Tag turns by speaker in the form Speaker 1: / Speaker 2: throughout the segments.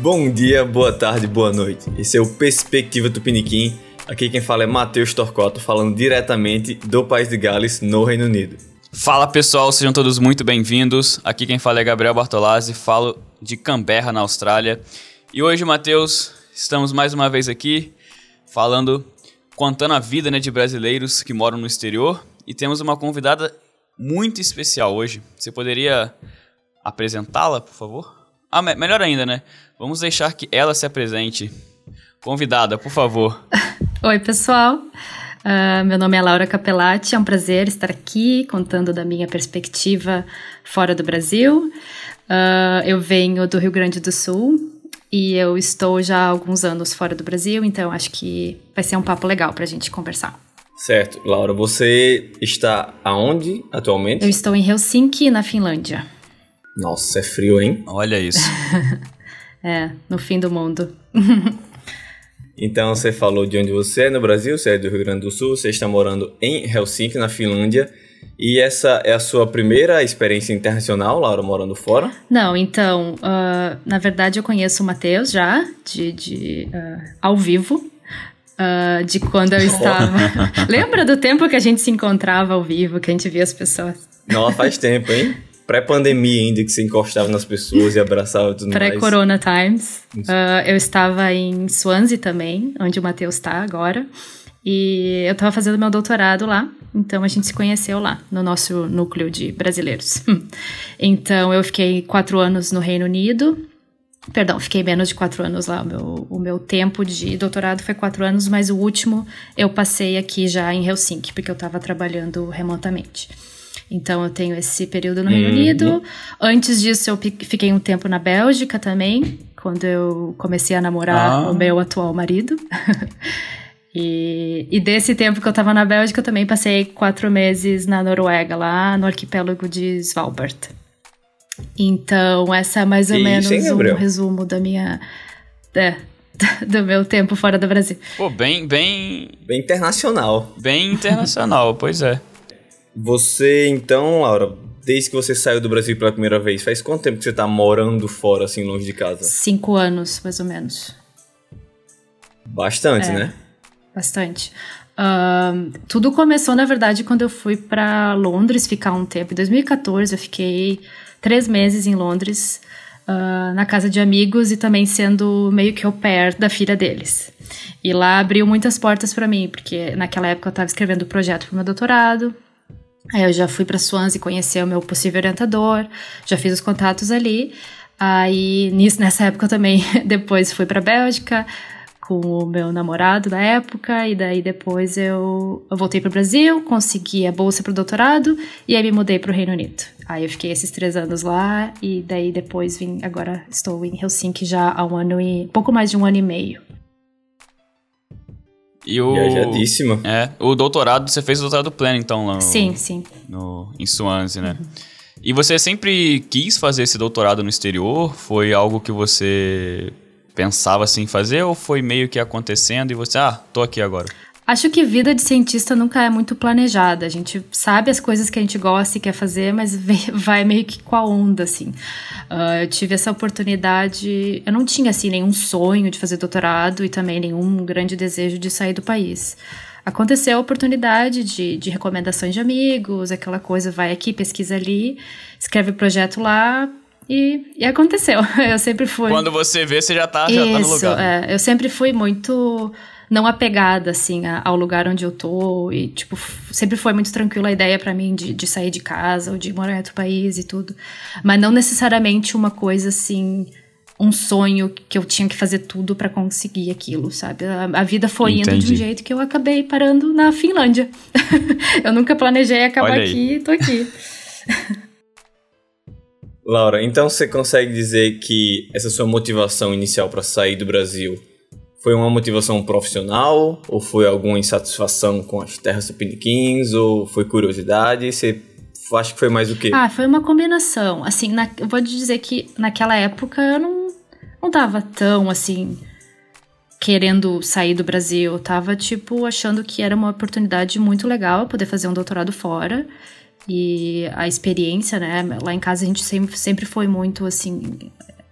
Speaker 1: Bom dia, boa tarde, boa noite. Esse é o Perspectiva Tupiniquim. Aqui quem fala é Matheus Torquato, falando diretamente do país de Gales, no Reino Unido.
Speaker 2: Fala pessoal, sejam todos muito bem-vindos. Aqui quem fala é Gabriel Bartolazzi, falo de Canberra, na Austrália. E hoje, Matheus, estamos mais uma vez aqui falando, contando a vida né, de brasileiros que moram no exterior. E temos uma convidada muito especial hoje. Você poderia apresentá-la, por favor? Ah, me melhor ainda, né? Vamos deixar que ela se apresente. Convidada, por favor.
Speaker 3: Oi, pessoal. Uh, meu nome é Laura Capelati, é um prazer estar aqui contando da minha perspectiva fora do Brasil. Uh, eu venho do Rio Grande do Sul e eu estou já há alguns anos fora do Brasil, então acho que vai ser um papo legal para a gente conversar.
Speaker 1: Certo. Laura, você está aonde atualmente?
Speaker 3: Eu estou em Helsinki, na Finlândia.
Speaker 1: Nossa, é frio, hein?
Speaker 2: Olha isso.
Speaker 3: é, no fim do mundo.
Speaker 1: então você falou de onde você é no Brasil, você é do Rio Grande do Sul, você está morando em Helsinki, na Finlândia. E essa é a sua primeira experiência internacional, Laura, morando fora?
Speaker 3: Não, então, uh, na verdade eu conheço o Matheus já, de, de uh, ao vivo, Uh, de quando eu estava. Lembra do tempo que a gente se encontrava ao vivo, que a gente via as pessoas?
Speaker 1: Não, faz tempo, hein? Pré-pandemia ainda, que você encostava nas pessoas e abraçava tudo
Speaker 3: mais. Pré-corona times. Uh, eu estava em Swansea também, onde o Matheus está agora. E eu estava fazendo meu doutorado lá, então a gente se conheceu lá, no nosso núcleo de brasileiros. então eu fiquei quatro anos no Reino Unido, Perdão, fiquei menos de quatro anos lá. O meu, o meu tempo de doutorado foi quatro anos, mas o último eu passei aqui já em Helsinki, porque eu estava trabalhando remotamente. Então eu tenho esse período no Reino uhum. Unido. Antes disso, eu fiquei um tempo na Bélgica também, quando eu comecei a namorar ah. o meu atual marido. e, e, desse tempo que eu estava na Bélgica, eu também passei quatro meses na Noruega, lá no arquipélago de Svalbard. Então, essa é mais ou e menos um resumo da minha. É, do meu tempo fora do Brasil.
Speaker 2: Pô, bem, bem.
Speaker 1: Bem internacional.
Speaker 2: Bem internacional, pois é.
Speaker 1: Você, então, Laura, desde que você saiu do Brasil pela primeira vez, faz quanto tempo que você tá morando fora, assim, longe de casa?
Speaker 3: Cinco anos, mais ou menos.
Speaker 1: Bastante,
Speaker 3: é,
Speaker 1: né?
Speaker 3: Bastante. Uh, tudo começou, na verdade, quando eu fui para Londres ficar um tempo. Em 2014, eu fiquei três meses em Londres, uh, na casa de amigos e também sendo meio que au pair da filha deles. E lá abriu muitas portas para mim, porque naquela época eu estava escrevendo o projeto para o meu doutorado. Aí eu já fui para Swansea conhecer o meu possível orientador, já fiz os contatos ali. Aí nisso, nessa época eu também depois fui para Bélgica, com o meu namorado da época, e daí depois eu, eu voltei para o Brasil, consegui a bolsa para o doutorado e aí me mudei para o Reino Unido. Aí eu fiquei esses três anos lá e daí depois vim, agora estou em Helsinki já há um ano e pouco mais de um ano e meio.
Speaker 2: E o,
Speaker 1: Viajadíssima.
Speaker 2: É, o doutorado, você fez o doutorado pleno então lá no,
Speaker 3: Sim, sim.
Speaker 2: No, em Swansea, né? Uhum. E você sempre quis fazer esse doutorado no exterior? Foi algo que você pensava assim fazer ou foi meio que acontecendo e você, ah, tô aqui agora?
Speaker 3: Acho que vida de cientista nunca é muito planejada. A gente sabe as coisas que a gente gosta e quer fazer, mas vai meio que com a onda, assim. Uh, eu tive essa oportunidade. Eu não tinha, assim, nenhum sonho de fazer doutorado e também nenhum grande desejo de sair do país. Aconteceu a oportunidade de, de recomendações de amigos, aquela coisa, vai aqui, pesquisa ali, escreve o projeto lá, e, e, aconteceu. Eu sempre fui.
Speaker 2: Quando você vê, você já tá, já tá no lugar.
Speaker 3: É, eu sempre fui muito não apegada, assim, ao lugar onde eu tô. E, tipo, sempre foi muito tranquila a ideia para mim de, de sair de casa ou de morar em outro país e tudo. Mas não necessariamente uma coisa assim um sonho que eu tinha que fazer tudo para conseguir aquilo, sabe? A, a vida foi Entendi. indo de um jeito que eu acabei parando na Finlândia. eu nunca planejei acabar aqui e tô aqui.
Speaker 1: Laura, então você consegue dizer que essa sua motivação inicial para sair do Brasil foi uma motivação profissional ou foi alguma insatisfação com as terras tupiniquins ou foi curiosidade? Você acha que foi mais o quê?
Speaker 3: Ah, foi uma combinação. Assim, na, eu vou te dizer que naquela época eu não, não tava tão assim querendo sair do Brasil. Eu tava tipo achando que era uma oportunidade muito legal poder fazer um doutorado fora. E a experiência, né? Lá em casa a gente sempre, sempre foi muito assim.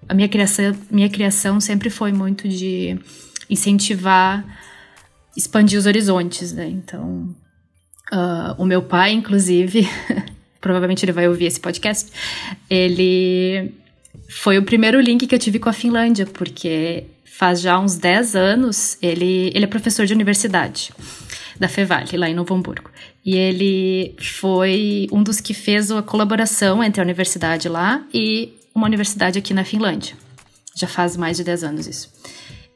Speaker 3: a minha criação, minha criação sempre foi muito de incentivar, expandir os horizontes, né? Então, uh, o meu pai, inclusive, provavelmente ele vai ouvir esse podcast, ele foi o primeiro link que eu tive com a Finlândia, porque faz já uns 10 anos, ele, ele é professor de universidade da Fevale, lá em Novo Hamburgo. E ele foi um dos que fez a colaboração entre a universidade lá e uma universidade aqui na Finlândia. Já faz mais de 10 anos isso.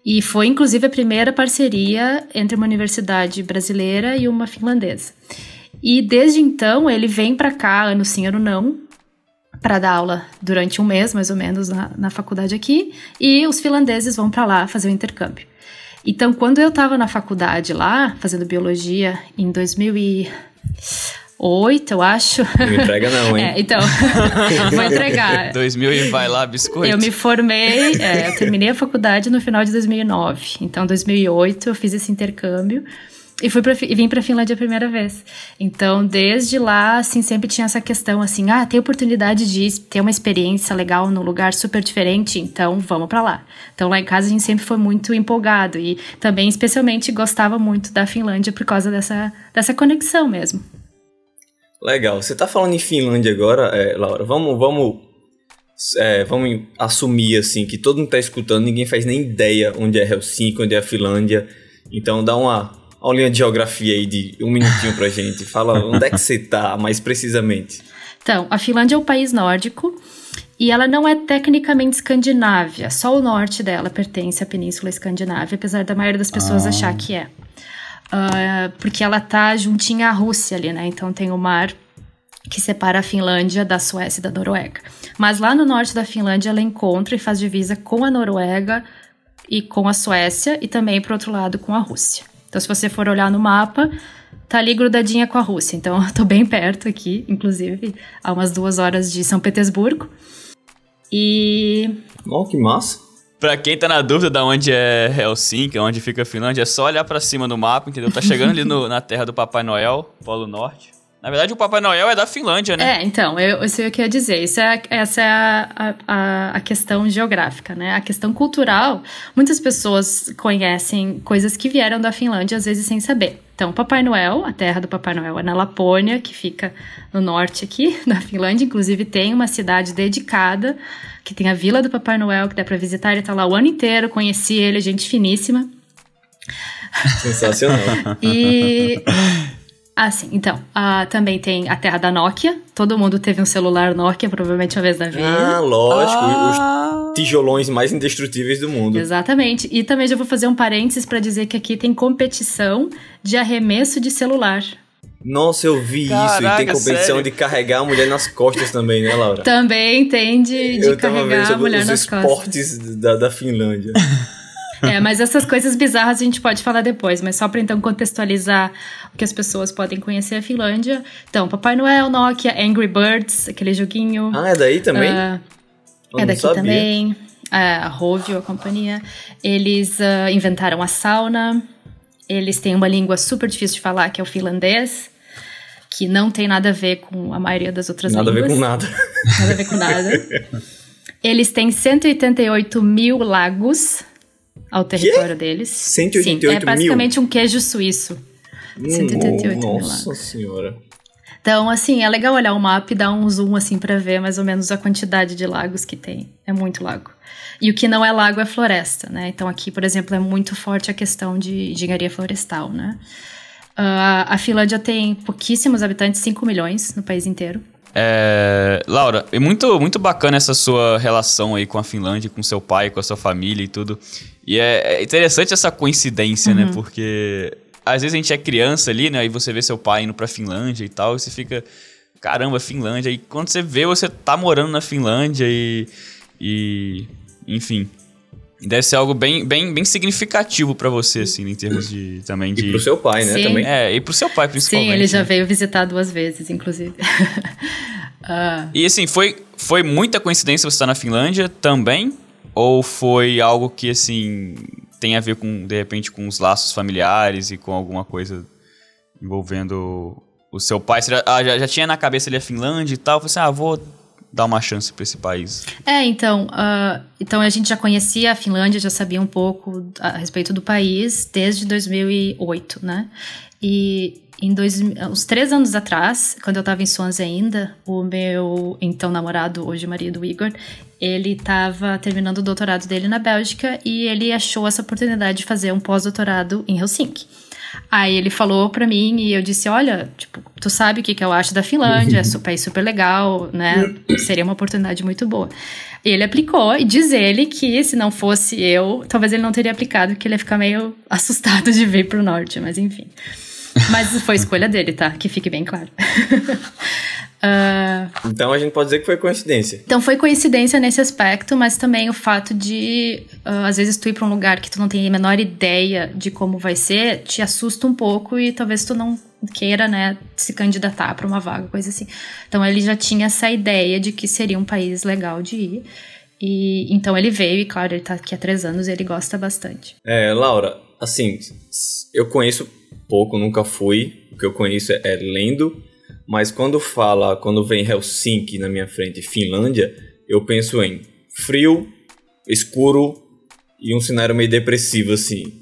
Speaker 3: E foi inclusive a primeira parceria entre uma universidade brasileira e uma finlandesa. E desde então ele vem para cá, ano sim, ano não, para dar aula durante um mês, mais ou menos, na, na faculdade aqui, e os finlandeses vão para lá fazer o intercâmbio. Então, quando eu estava na faculdade lá, fazendo biologia, em 2008, eu acho.
Speaker 1: Não entrega não, hein?
Speaker 3: É, então, vou entregar.
Speaker 2: 2000 e vai lá, biscoito.
Speaker 3: Eu me formei, é, eu terminei a faculdade no final de 2009. Então, 2008 eu fiz esse intercâmbio. E, fui pra, e vim pra Finlândia a primeira vez. Então, desde lá, assim, sempre tinha essa questão, assim, ah, tem oportunidade de ter uma experiência legal num lugar super diferente, então vamos para lá. Então, lá em casa a gente sempre foi muito empolgado e também, especialmente, gostava muito da Finlândia por causa dessa, dessa conexão mesmo.
Speaker 1: Legal. Você tá falando em Finlândia agora, é, Laura. Vamos, vamos, é, vamos assumir, assim, que todo mundo tá escutando, ninguém faz nem ideia onde é Helsinki, onde é a Finlândia. Então, dá uma aulinha de geografia aí de um minutinho pra gente. Fala onde é que você tá, mais precisamente.
Speaker 3: Então, a Finlândia é um país nórdico e ela não é tecnicamente escandinávia. Só o norte dela pertence à Península Escandinávia, apesar da maioria das pessoas ah. achar que é. Uh, porque ela tá juntinha à Rússia ali, né? Então tem o mar que separa a Finlândia da Suécia e da Noruega. Mas lá no norte da Finlândia ela encontra e faz divisa com a Noruega e com a Suécia e também, por outro lado, com a Rússia. Então, se você for olhar no mapa, tá ali grudadinha com a Rússia. Então, eu tô bem perto aqui, inclusive, a umas duas horas de São Petersburgo. E.
Speaker 1: Oh, que massa!
Speaker 2: Pra quem tá na dúvida de onde é Helsinki, onde fica a Finlândia, é só olhar para cima no mapa, entendeu? Tá chegando ali no, na terra do Papai Noel, Polo Norte. Na verdade, o Papai Noel é da Finlândia, né?
Speaker 3: É, então, eu, eu sei o que eu ia dizer. Isso é, essa é a, a, a, questão geográfica, né? A questão cultural, muitas pessoas conhecem coisas que vieram da Finlândia, às vezes sem saber. Então, Papai Noel, a terra do Papai Noel é na Lapônia, que fica no norte aqui da Finlândia. Inclusive, tem uma cidade dedicada, que tem a Vila do Papai Noel, que dá pra visitar. Ele tá lá o ano inteiro, conheci ele, gente finíssima.
Speaker 1: Sensacional.
Speaker 3: e ah, sim. Então, uh, também tem a terra da Nokia. Todo mundo teve um celular Nokia, provavelmente uma vez na vida.
Speaker 1: Ah, lógico. Ah. Os tijolões mais indestrutíveis do mundo.
Speaker 3: Exatamente. E também já vou fazer um parênteses para dizer que aqui tem competição de arremesso de celular.
Speaker 1: Nossa, eu vi Caraca, isso. E tem competição sério? de carregar a mulher nas costas também, né, Laura?
Speaker 3: Também tem de, de carregar a mulher nas costas.
Speaker 1: Os esportes da, da Finlândia.
Speaker 3: É, mas essas coisas bizarras a gente pode falar depois, mas só para então contextualizar o que as pessoas podem conhecer a Finlândia. Então, Papai Noel, Nokia, Angry Birds, aquele joguinho.
Speaker 1: Ah, é daí também? Uh,
Speaker 3: é daqui sabia. também. Uh, a Rovio, a companhia. Eles uh, inventaram a sauna. Eles têm uma língua super difícil de falar, que é o finlandês que não tem nada a ver com a maioria das outras
Speaker 1: nada
Speaker 3: línguas.
Speaker 1: Nada a ver com nada.
Speaker 3: Nada a ver com nada. Eles têm 188 mil lagos ao território
Speaker 1: que?
Speaker 3: deles.
Speaker 1: 188
Speaker 3: Sim, é basicamente
Speaker 1: mil?
Speaker 3: um queijo suíço. 188
Speaker 1: mil.
Speaker 3: Nossa
Speaker 1: senhora.
Speaker 3: Então, assim, é legal olhar o mapa e dar um zoom, assim, para ver mais ou menos a quantidade de lagos que tem. É muito lago. E o que não é lago é floresta, né? Então, aqui, por exemplo, é muito forte a questão de engenharia florestal, né? Uh, a Finlândia tem pouquíssimos habitantes, 5 milhões no país inteiro.
Speaker 2: É, Laura, é muito, muito bacana essa sua relação aí com a Finlândia, com seu pai, com a sua família e tudo. E é, é interessante essa coincidência, né? uhum. né? Porque às vezes a gente é criança ali, né? E você vê seu pai indo pra Finlândia e tal, e você fica, caramba, Finlândia. E quando você vê, você tá morando na Finlândia e. e enfim. Deve ser algo bem, bem, bem significativo para você, assim, em termos de também de.
Speaker 1: E pro seu pai, né?
Speaker 3: Sim.
Speaker 1: Também.
Speaker 2: É, e pro seu pai, principalmente.
Speaker 3: Sim, ele já
Speaker 2: né?
Speaker 3: veio visitar duas vezes, inclusive.
Speaker 2: uh. E assim, foi, foi muita coincidência você estar na Finlândia também? Ou foi algo que, assim, tem a ver com, de repente, com os laços familiares e com alguma coisa envolvendo o seu pai? Você já, ah, já, já tinha na cabeça ali a Finlândia e tal? Você assim, ah, vou dar uma chance para esse país?
Speaker 3: É, então, uh, então a gente já conhecia a Finlândia, já sabia um pouco a respeito do país desde 2008, né? E em dois, uns três anos atrás, quando eu estava em Swansea ainda, o meu então namorado, hoje marido Igor, ele estava terminando o doutorado dele na Bélgica e ele achou essa oportunidade de fazer um pós-doutorado em Helsinki. Aí ele falou para mim e eu disse: Olha, tipo, tu sabe o que, que eu acho da Finlândia, é super, super legal, né? Seria uma oportunidade muito boa. Ele aplicou e diz ele que se não fosse eu, talvez ele não teria aplicado, porque ele ia ficar meio assustado de vir pro norte, mas enfim. Mas foi escolha dele, tá? Que fique bem claro.
Speaker 1: Uh, então a gente pode dizer que foi coincidência.
Speaker 3: Então foi coincidência nesse aspecto, mas também o fato de, uh, às vezes, tu ir pra um lugar que tu não tem a menor ideia de como vai ser, te assusta um pouco e talvez tu não queira, né, se candidatar para uma vaga, coisa assim. Então ele já tinha essa ideia de que seria um país legal de ir. E então ele veio, e claro, ele tá aqui há três anos e ele gosta bastante.
Speaker 1: É, Laura, assim, eu conheço pouco, nunca fui. O que eu conheço é, é lendo mas quando fala, quando vem Helsinki na minha frente, Finlândia, eu penso em frio, escuro e um cenário meio depressivo assim.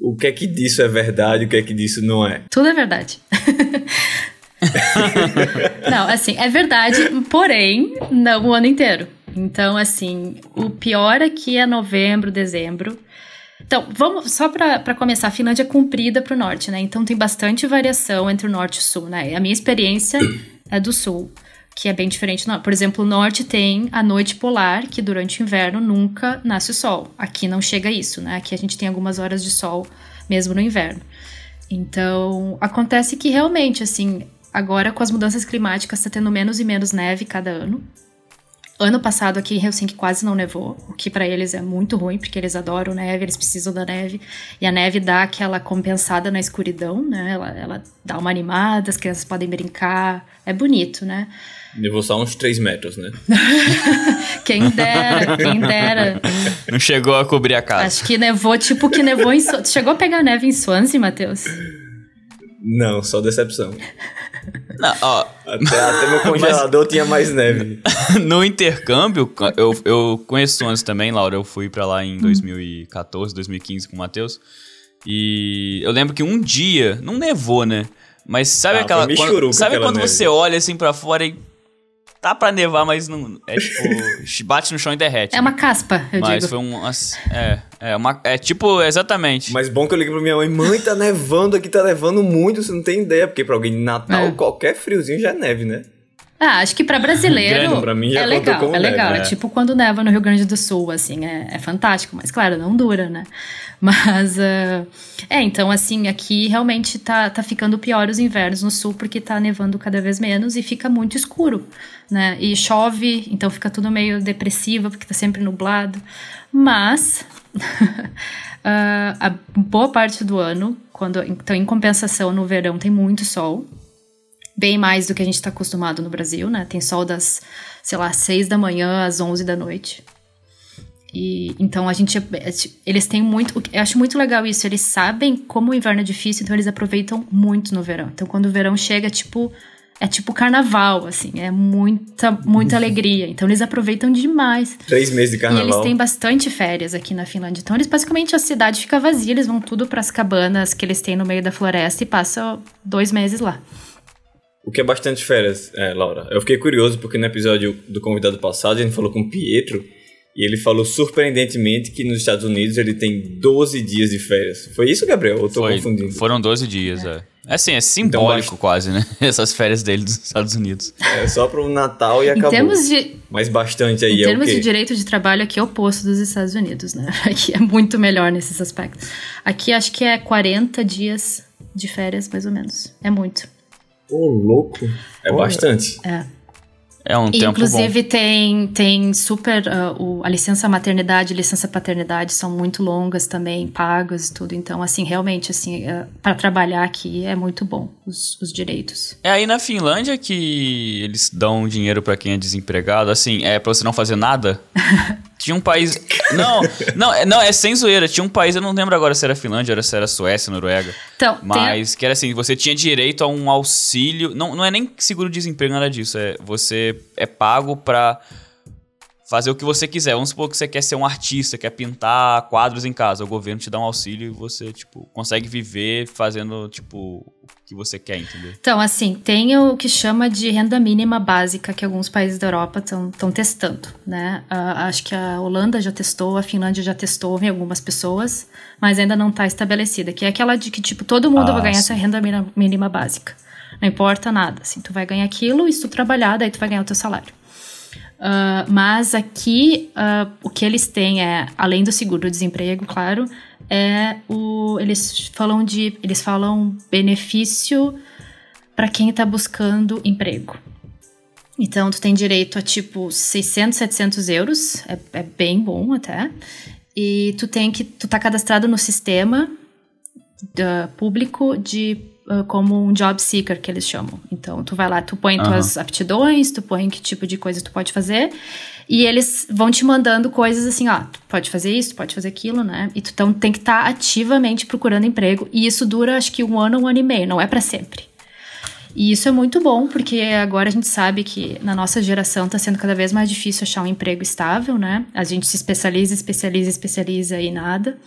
Speaker 1: O que é que disso é verdade, o que é que disso não é?
Speaker 3: Tudo é verdade. não, assim, é verdade, porém, não o ano inteiro. Então, assim, o pior aqui é novembro, dezembro. Então, vamos só para começar, a Finlândia é comprida para o norte, né? Então tem bastante variação entre o norte e o sul, né? A minha experiência é do sul, que é bem diferente. Por exemplo, o norte tem a noite polar, que durante o inverno nunca nasce o sol. Aqui não chega isso, né? Aqui a gente tem algumas horas de sol mesmo no inverno. Então, acontece que realmente, assim, agora com as mudanças climáticas está tendo menos e menos neve cada ano. Ano passado aqui em Helsinki quase não nevou, o que para eles é muito ruim, porque eles adoram neve, eles precisam da neve. E a neve dá aquela compensada na escuridão, né? Ela, ela dá uma animada, as crianças podem brincar. É bonito, né?
Speaker 1: Nevou só uns 3 metros, né?
Speaker 3: quem dera, quem dera.
Speaker 2: Não chegou a cobrir a casa.
Speaker 3: Acho que nevou, tipo que nevou em... Chegou a pegar neve em Swansea, Matheus?
Speaker 1: Não, só decepção.
Speaker 2: Não, ó.
Speaker 1: Até, até meu congelador mas... tinha mais neve.
Speaker 2: no intercâmbio, eu, eu conheço Swansea também, Laura. Eu fui para lá em 2014, 2015 com o Matheus. E eu lembro que um dia, não nevou, né? Mas sabe ah, aquela. Quando, sabe quando neve. você olha assim para fora e tá pra nevar, mas não. É tipo. bate no chão e derrete.
Speaker 3: É uma caspa, eu
Speaker 2: mas
Speaker 3: digo.
Speaker 2: foi um. É, é, uma, é tipo, exatamente.
Speaker 1: Mas bom que eu liguei pra minha mãe: mãe, tá nevando aqui, tá nevando muito, você não tem ideia. Porque pra alguém de Natal, é. qualquer friozinho já é neve, né?
Speaker 3: Ah, acho que para brasileiro
Speaker 1: pra mim já
Speaker 3: é legal,
Speaker 1: é
Speaker 3: legal. Neve, é tipo quando neva no Rio Grande do Sul, assim, é, é fantástico, mas claro, não dura, né? Mas, uh, é, então, assim, aqui realmente tá, tá ficando pior os invernos no sul, porque tá nevando cada vez menos e fica muito escuro, né? E chove, então fica tudo meio depressivo, porque tá sempre nublado. Mas, uh, a boa parte do ano, quando, então, em compensação, no verão tem muito sol, bem mais do que a gente está acostumado no Brasil, né? Tem sol das, sei lá, 6 da manhã às 11 da noite. E, então a gente. É, eles têm muito. Eu acho muito legal isso. Eles sabem como o inverno é difícil, então eles aproveitam muito no verão. Então quando o verão chega, tipo. É tipo carnaval, assim, é muita, muita alegria. Então eles aproveitam demais.
Speaker 1: Três meses de carnaval.
Speaker 3: E eles têm bastante férias aqui na Finlândia. Então eles basicamente a cidade fica vazia, eles vão tudo para as cabanas que eles têm no meio da floresta e passam dois meses lá.
Speaker 1: O que é bastante férias, é, Laura. Eu fiquei curioso porque no episódio do convidado passado a gente falou com o Pietro e ele falou surpreendentemente que nos Estados Unidos ele tem 12 dias de férias. Foi isso, Gabriel? Ou tô Foi, confundindo?
Speaker 2: Foram 12 dias, é. é. Assim, é simbólico então, quase, né? Essas férias dele dos Estados Unidos.
Speaker 1: É só pro Natal e acabou. Em termos de... Mas bastante aí
Speaker 3: em
Speaker 1: é
Speaker 3: termos de direito de trabalho, aqui é o oposto dos Estados Unidos, né? Aqui é muito melhor nesses aspectos. Aqui acho que é 40 dias de férias, mais ou menos. É muito.
Speaker 1: Ô, louco. É bastante.
Speaker 3: É.
Speaker 2: É um tempo
Speaker 3: Inclusive tem, tem super... Uh, o, a licença maternidade e licença paternidade são muito longas também, pagas e tudo. Então, assim, realmente, assim, uh, para trabalhar aqui é muito bom os, os direitos.
Speaker 2: É aí na Finlândia que eles dão dinheiro para quem é desempregado? Assim, é pra você não fazer nada? Tinha um país. Não, não, é, não, é sem zoeira. Tinha um país, eu não lembro agora se era Finlândia, se era Suécia, Noruega.
Speaker 3: Então,
Speaker 2: mas que era assim: você tinha direito a um auxílio. Não, não é nem seguro-desemprego, nada disso. É você você é pago para fazer o que você quiser. Vamos supor que você quer ser um artista, quer pintar quadros em casa. O governo te dá um auxílio e você, tipo, consegue viver fazendo, tipo, o que você quer, entendeu?
Speaker 3: Então, assim, tem o que chama de renda mínima básica que alguns países da Europa estão testando, né? Uh, acho que a Holanda já testou, a Finlândia já testou em algumas pessoas, mas ainda não está estabelecida, que é aquela de que, tipo, todo mundo ah, vai ganhar sim. essa renda mínima básica. Não importa nada, assim, tu vai ganhar aquilo e se tu trabalhar, daí tu vai ganhar o teu salário. Uh, mas aqui uh, o que eles têm é, além do seguro-desemprego, claro, é o eles falam de eles falam benefício para quem está buscando emprego. Então tu tem direito a tipo 600, 700 euros, é, é bem bom até. E tu tem que tu tá cadastrado no sistema uh, público de como um job seeker, que eles chamam. Então, tu vai lá, tu põe uhum. tuas aptidões, tu põe que tipo de coisa tu pode fazer, e eles vão te mandando coisas assim, ó, tu pode fazer isso, tu pode fazer aquilo, né? E tu então, tem que estar tá ativamente procurando emprego, e isso dura acho que um ano, um ano e meio, não é para sempre. E isso é muito bom, porque agora a gente sabe que na nossa geração está sendo cada vez mais difícil achar um emprego estável, né? A gente se especializa, especializa, especializa e nada.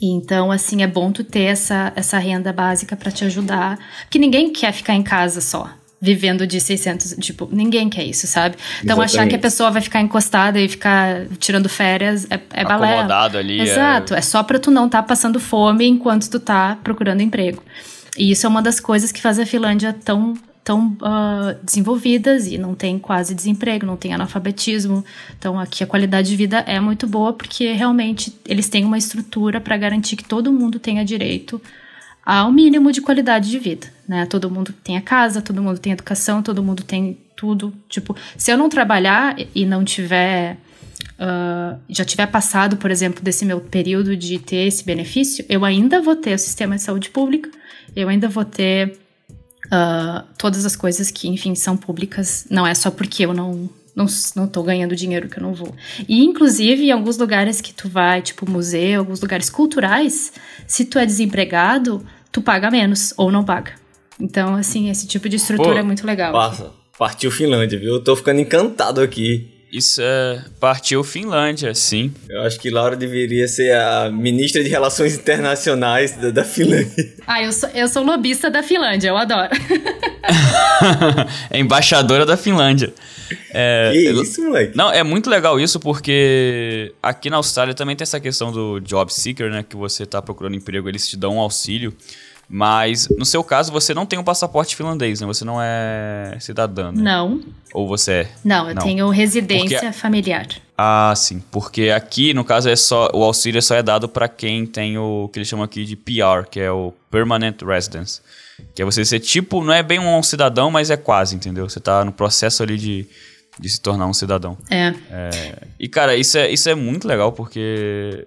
Speaker 3: Então, assim, é bom tu ter essa, essa renda básica para te ajudar. Porque ninguém quer ficar em casa só, vivendo de 600. Tipo, ninguém quer isso, sabe? Então, Exatamente. achar que a pessoa vai ficar encostada e ficar tirando férias é, é balé.
Speaker 2: Acomodado ali.
Speaker 3: Exato. É... é só pra tu não estar tá passando fome enquanto tu tá procurando emprego. E isso é uma das coisas que faz a Finlândia tão tão uh, desenvolvidas e não tem quase desemprego, não tem analfabetismo. Então aqui a qualidade de vida é muito boa porque realmente eles têm uma estrutura para garantir que todo mundo tenha direito ao mínimo de qualidade de vida, né? Todo mundo tem a casa, todo mundo tem educação, todo mundo tem tudo. Tipo, se eu não trabalhar e não tiver Uh, já tiver passado, por exemplo, desse meu período de ter esse benefício, eu ainda vou ter o sistema de saúde pública, eu ainda vou ter Uh, todas as coisas que, enfim, são públicas, não é só porque eu não, não, não tô ganhando dinheiro que eu não vou. E, inclusive, em alguns lugares que tu vai, tipo museu, alguns lugares culturais, se tu é desempregado, tu paga menos ou não paga. Então, assim, esse tipo de estrutura Pô, é muito legal.
Speaker 1: Passa. Partiu Finlândia, viu? Eu tô ficando encantado aqui.
Speaker 2: Isso é. Partiu Finlândia, sim.
Speaker 1: Eu acho que Laura deveria ser a ministra de Relações Internacionais da, da Finlândia.
Speaker 3: Ah, eu sou, eu sou lobista da Finlândia, eu adoro.
Speaker 2: é embaixadora da Finlândia.
Speaker 1: É, que isso, moleque?
Speaker 2: Não, é muito legal isso porque aqui na Austrália também tem essa questão do job seeker, né? Que você tá procurando emprego, eles te dão um auxílio. Mas no seu caso, você não tem um passaporte finlandês, né? Você não é cidadã, né?
Speaker 3: Não.
Speaker 2: Ou você é?
Speaker 3: Não, eu não. tenho residência porque... familiar.
Speaker 2: Ah, sim. Porque aqui, no caso, é só o auxílio só é dado para quem tem o que eles chamam aqui de PR, que é o Permanent Residence. Que é você ser tipo, não é bem um cidadão, mas é quase, entendeu? Você tá no processo ali de, de se tornar um cidadão.
Speaker 3: É.
Speaker 2: é. E, cara, isso é, isso é muito legal, porque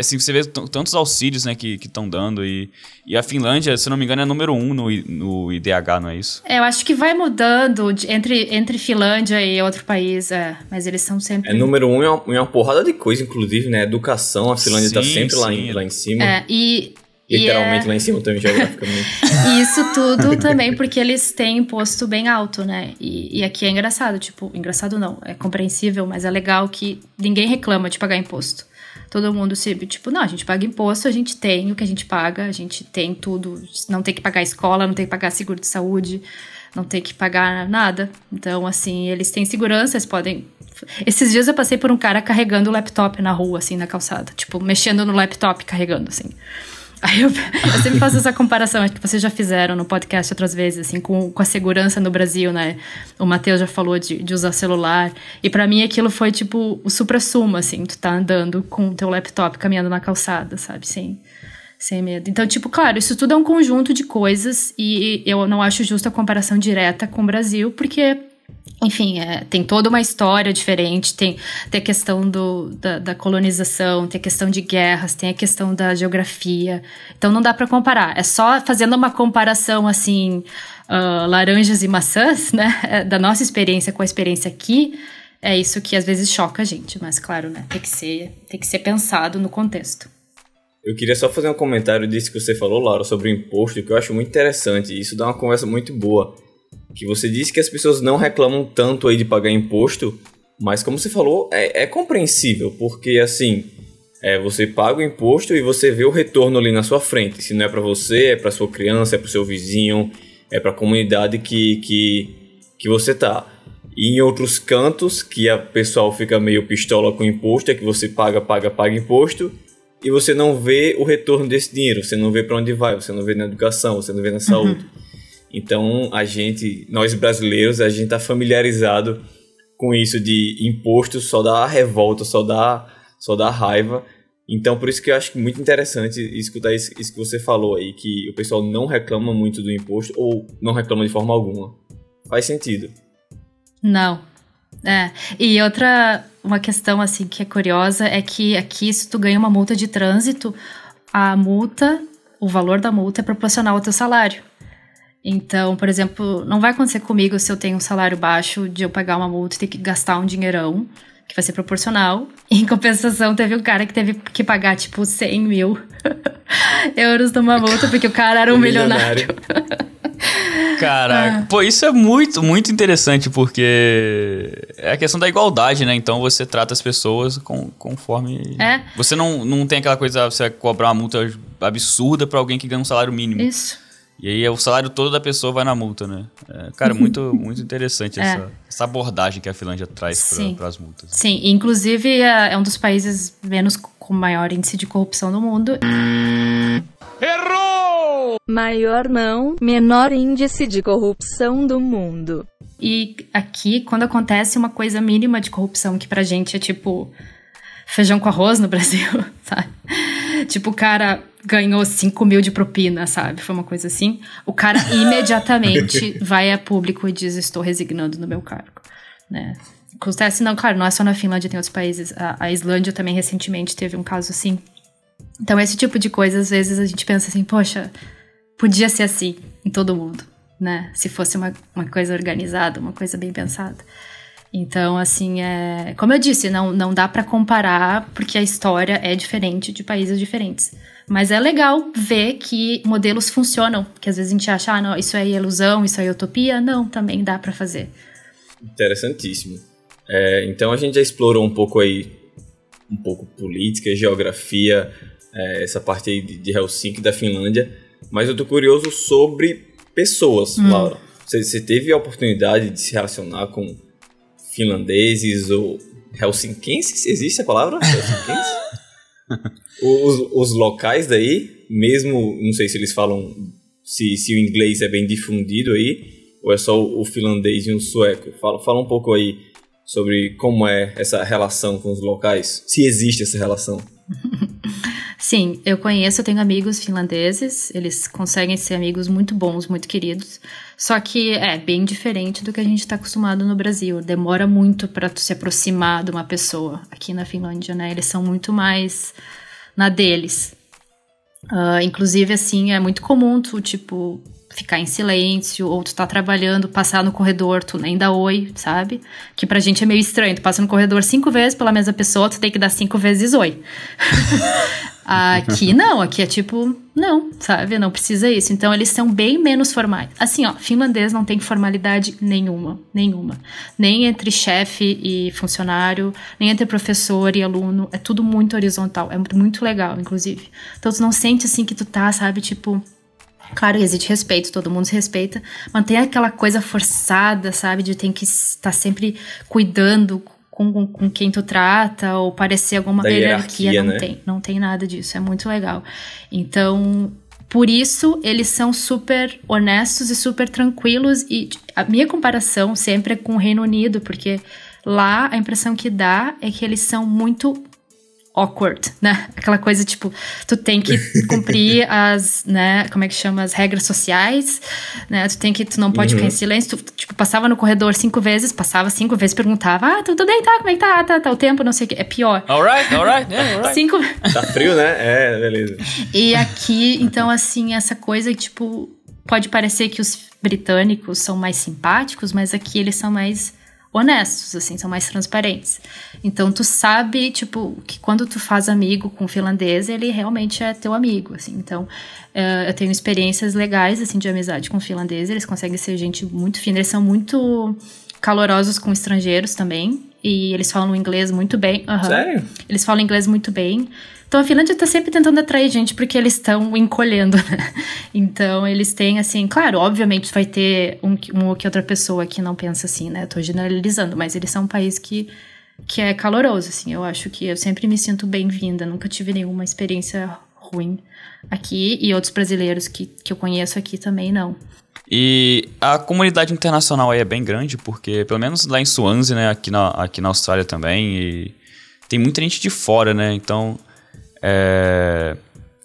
Speaker 2: assim, você vê tantos auxílios, né, que estão dando e, e a Finlândia, se não me engano, é número um no, no IDH, não é isso?
Speaker 3: É, eu acho que vai mudando de, entre, entre Finlândia e outro país, é, mas eles são sempre...
Speaker 1: É número um em uma, uma porrada de coisa, inclusive, né, educação, a Finlândia está sempre sim. lá, em, lá em cima.
Speaker 3: É, e...
Speaker 1: Literalmente é... lá em cima também, geograficamente.
Speaker 3: E isso tudo também porque eles têm imposto bem alto, né? E, e, aqui é engraçado, tipo, engraçado não, é compreensível, mas é legal que ninguém reclama de pagar imposto todo mundo se, tipo, não, a gente paga imposto, a gente tem o que a gente paga, a gente tem tudo, não tem que pagar escola, não tem que pagar seguro de saúde, não tem que pagar nada. Então, assim, eles têm segurança, eles podem. Esses dias eu passei por um cara carregando o laptop na rua, assim, na calçada, tipo, mexendo no laptop, carregando, assim. Aí eu, eu, sempre faço essa comparação, acho que vocês já fizeram no podcast outras vezes, assim, com, com a segurança no Brasil, né? O Matheus já falou de, de usar celular. E para mim aquilo foi tipo o supra-sumo, assim, tu tá andando com o teu laptop caminhando na calçada, sabe? Sem, sem medo. Então, tipo, claro, isso tudo é um conjunto de coisas e eu não acho justo a comparação direta com o Brasil, porque enfim, é, tem toda uma história diferente, tem, tem a questão do, da, da, colonização, tem a questão de guerras, tem a questão da geografia. Então não dá para comparar. É só fazendo uma comparação assim, uh, laranjas e maçãs, né? É, da nossa experiência com a experiência aqui, é isso que às vezes choca a gente. Mas claro, né? Tem que ser, tem que ser pensado no contexto.
Speaker 1: Eu queria só fazer um comentário disso que você falou, Laura, sobre o imposto, que eu acho muito interessante. Isso dá uma conversa muito boa que você disse que as pessoas não reclamam tanto aí de pagar imposto, mas como você falou, é, é compreensível, porque assim, é, você paga o imposto e você vê o retorno ali na sua frente. Se não é para você, é para sua criança, é para seu vizinho, é para a comunidade que, que, que você tá. E em outros cantos, que a pessoal fica meio pistola com o imposto, é que você paga, paga, paga imposto e você não vê o retorno desse dinheiro, você não vê para onde vai, você não vê na educação, você não vê na saúde. Uhum. Então, a gente, nós brasileiros, a gente tá familiarizado com isso de imposto só dá revolta, só dá, só dá raiva. Então, por isso que eu acho muito interessante escutar isso, isso, que você falou aí, que o pessoal não reclama muito do imposto ou não reclama de forma alguma. Faz sentido.
Speaker 3: Não. É. E outra, uma questão assim que é curiosa é que aqui, se tu ganha uma multa de trânsito, a multa, o valor da multa é proporcional ao teu salário. Então, por exemplo, não vai acontecer comigo se eu tenho um salário baixo de eu pagar uma multa e ter que gastar um dinheirão, que vai ser proporcional. Em compensação, teve um cara que teve que pagar, tipo, 100 mil euros numa multa, porque o cara era um milionário. milionário.
Speaker 2: Caraca. Ah. Pô, isso é muito, muito interessante, porque é a questão da igualdade, né? Então você trata as pessoas com, conforme.
Speaker 3: É.
Speaker 2: Você não, não tem aquela coisa, você vai cobrar uma multa absurda para alguém que ganha um salário mínimo.
Speaker 3: Isso.
Speaker 2: E aí o salário todo da pessoa vai na multa, né? É, cara, muito, muito interessante é. essa, essa abordagem que a Finlândia traz para as multas.
Speaker 3: Sim, inclusive é, é um dos países menos com maior índice de corrupção do mundo.
Speaker 4: Errou! Maior não, menor índice de corrupção do mundo.
Speaker 3: E aqui, quando acontece uma coisa mínima de corrupção, que pra gente é tipo feijão com arroz no Brasil, sabe? Tipo, o cara ganhou 5 mil de propina, sabe? Foi uma coisa assim. O cara imediatamente vai a público e diz: Estou resignando no meu cargo, né? Acontece, não, claro, não é só na Finlândia, tem outros países. A, a Islândia também recentemente teve um caso assim. Então, esse tipo de coisa, às vezes a gente pensa assim: poxa, podia ser assim em todo mundo, né? Se fosse uma, uma coisa organizada, uma coisa bem pensada. Então, assim, é, como eu disse, não, não dá para comparar porque a história é diferente de países diferentes. Mas é legal ver que modelos funcionam, que às vezes a gente acha, ah, não, isso é ilusão, isso é utopia. Não, também dá para fazer.
Speaker 1: Interessantíssimo. É, então a gente já explorou um pouco aí, um pouco política, geografia, é, essa parte aí de, de Helsinki, da Finlândia. Mas eu tô curioso sobre pessoas, hum. Laura. Você, você teve a oportunidade de se relacionar com finlandeses ou helsinquenses? Existe a palavra? os, os locais daí, mesmo, não sei se eles falam, se, se o inglês é bem difundido aí, ou é só o finlandês e o sueco? Fala, fala um pouco aí sobre como é essa relação com os locais, se existe essa relação.
Speaker 3: Sim, eu conheço, eu tenho amigos finlandeses, eles conseguem ser amigos muito bons, muito queridos. Só que é bem diferente do que a gente está acostumado no Brasil. Demora muito para tu se aproximar de uma pessoa. Aqui na Finlândia, né? Eles são muito mais na deles. Uh, inclusive, assim, é muito comum tu, tipo, ficar em silêncio, ou tu tá trabalhando, passar no corredor, tu nem dá oi, sabe? Que pra gente é meio estranho. Tu passa no corredor cinco vezes pela mesma pessoa, tu tem que dar cinco vezes oi. aqui não, aqui é tipo, não, sabe? Não precisa isso. Então eles são bem menos formais. Assim, ó, finlandês não tem formalidade nenhuma, nenhuma. Nem entre chefe e funcionário, nem entre professor e aluno. É tudo muito horizontal. É muito legal, inclusive. Então tu não sente assim que tu tá, sabe, tipo Claro, existe respeito, todo mundo se respeita, mas tem aquela coisa forçada, sabe? De ter que estar sempre cuidando com, com quem tu trata ou parecer alguma
Speaker 1: da hierarquia,
Speaker 3: hierarquia não
Speaker 1: né?
Speaker 3: tem, não tem nada disso, é muito legal. Então, por isso eles são super honestos e super tranquilos e a minha comparação sempre é com o Reino Unido, porque lá a impressão que dá é que eles são muito awkward, né? Aquela coisa tipo, tu tem que cumprir as, né, como é que chama, as regras sociais, né? Tu tem que, tu não pode uhum. ficar em uhum. silêncio, tu, tipo, passava no corredor cinco vezes, passava cinco vezes, perguntava, ah, tudo bem, tá, como é que tá, tá, tá, o tempo, não sei o que, é pior.
Speaker 2: Alright, alright, yeah, alright.
Speaker 3: Cinco...
Speaker 1: Tá frio, né? É, beleza.
Speaker 3: E aqui, então, assim, essa coisa, tipo, pode parecer que os britânicos são mais simpáticos, mas aqui eles são mais honestos, assim, são mais transparentes. Então tu sabe, tipo, que quando tu faz amigo com um finlandês, ele realmente é teu amigo, assim. Então, uh, eu tenho experiências legais, assim, de amizade com finlandês, eles conseguem ser gente muito fina, eles são muito calorosos com estrangeiros também, e eles falam inglês muito bem. Uhum.
Speaker 1: Sério?
Speaker 3: Eles falam inglês muito bem. Então a Finlândia tá sempre tentando atrair gente porque eles estão encolhendo, né? Então eles têm, assim, claro, obviamente vai ter um, uma ou que outra pessoa que não pensa assim, né? Tô generalizando, mas eles são um país que, que é caloroso, assim. Eu acho que eu sempre me sinto bem-vinda, nunca tive nenhuma experiência ruim aqui e outros brasileiros que, que eu conheço aqui também não.
Speaker 2: E a comunidade internacional aí é bem grande, porque pelo menos lá em Swansea, né, aqui na, aqui na Austrália também, tem muita gente de fora, né? Então é,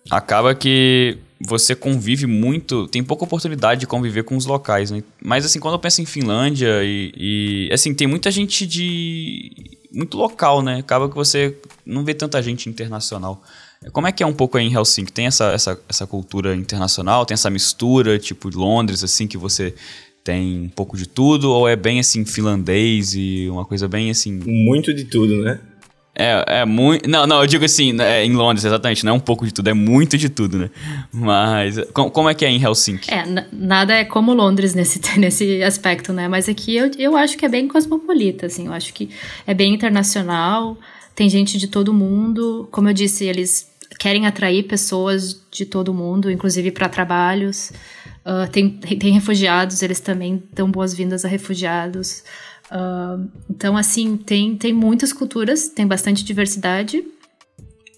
Speaker 2: acaba que você convive muito, tem pouca oportunidade de conviver com os locais, né? Mas assim, quando eu penso em Finlândia e, e, assim, tem muita gente de muito local, né? Acaba que você não vê tanta gente internacional. Como é que é um pouco aí em Helsinki? Tem essa, essa, essa cultura internacional, tem essa mistura, tipo Londres, assim, que você tem um pouco de tudo, ou é bem assim finlandês e uma coisa bem assim.
Speaker 1: Muito de tudo, né?
Speaker 2: É, é muito. Não, não, eu digo assim, né, é, em Londres, exatamente, não é um pouco de tudo, é muito de tudo, né? Mas. Com, como é que é em Helsinki?
Speaker 3: É, nada é como Londres nesse, nesse aspecto, né? Mas aqui eu, eu acho que é bem cosmopolita, assim, eu acho que é bem internacional, tem gente de todo mundo. Como eu disse, eles querem atrair pessoas de todo mundo, inclusive para trabalhos. Uh, tem, tem refugiados, eles também dão boas-vindas a refugiados. Uh, então, assim, tem, tem muitas culturas, tem bastante diversidade.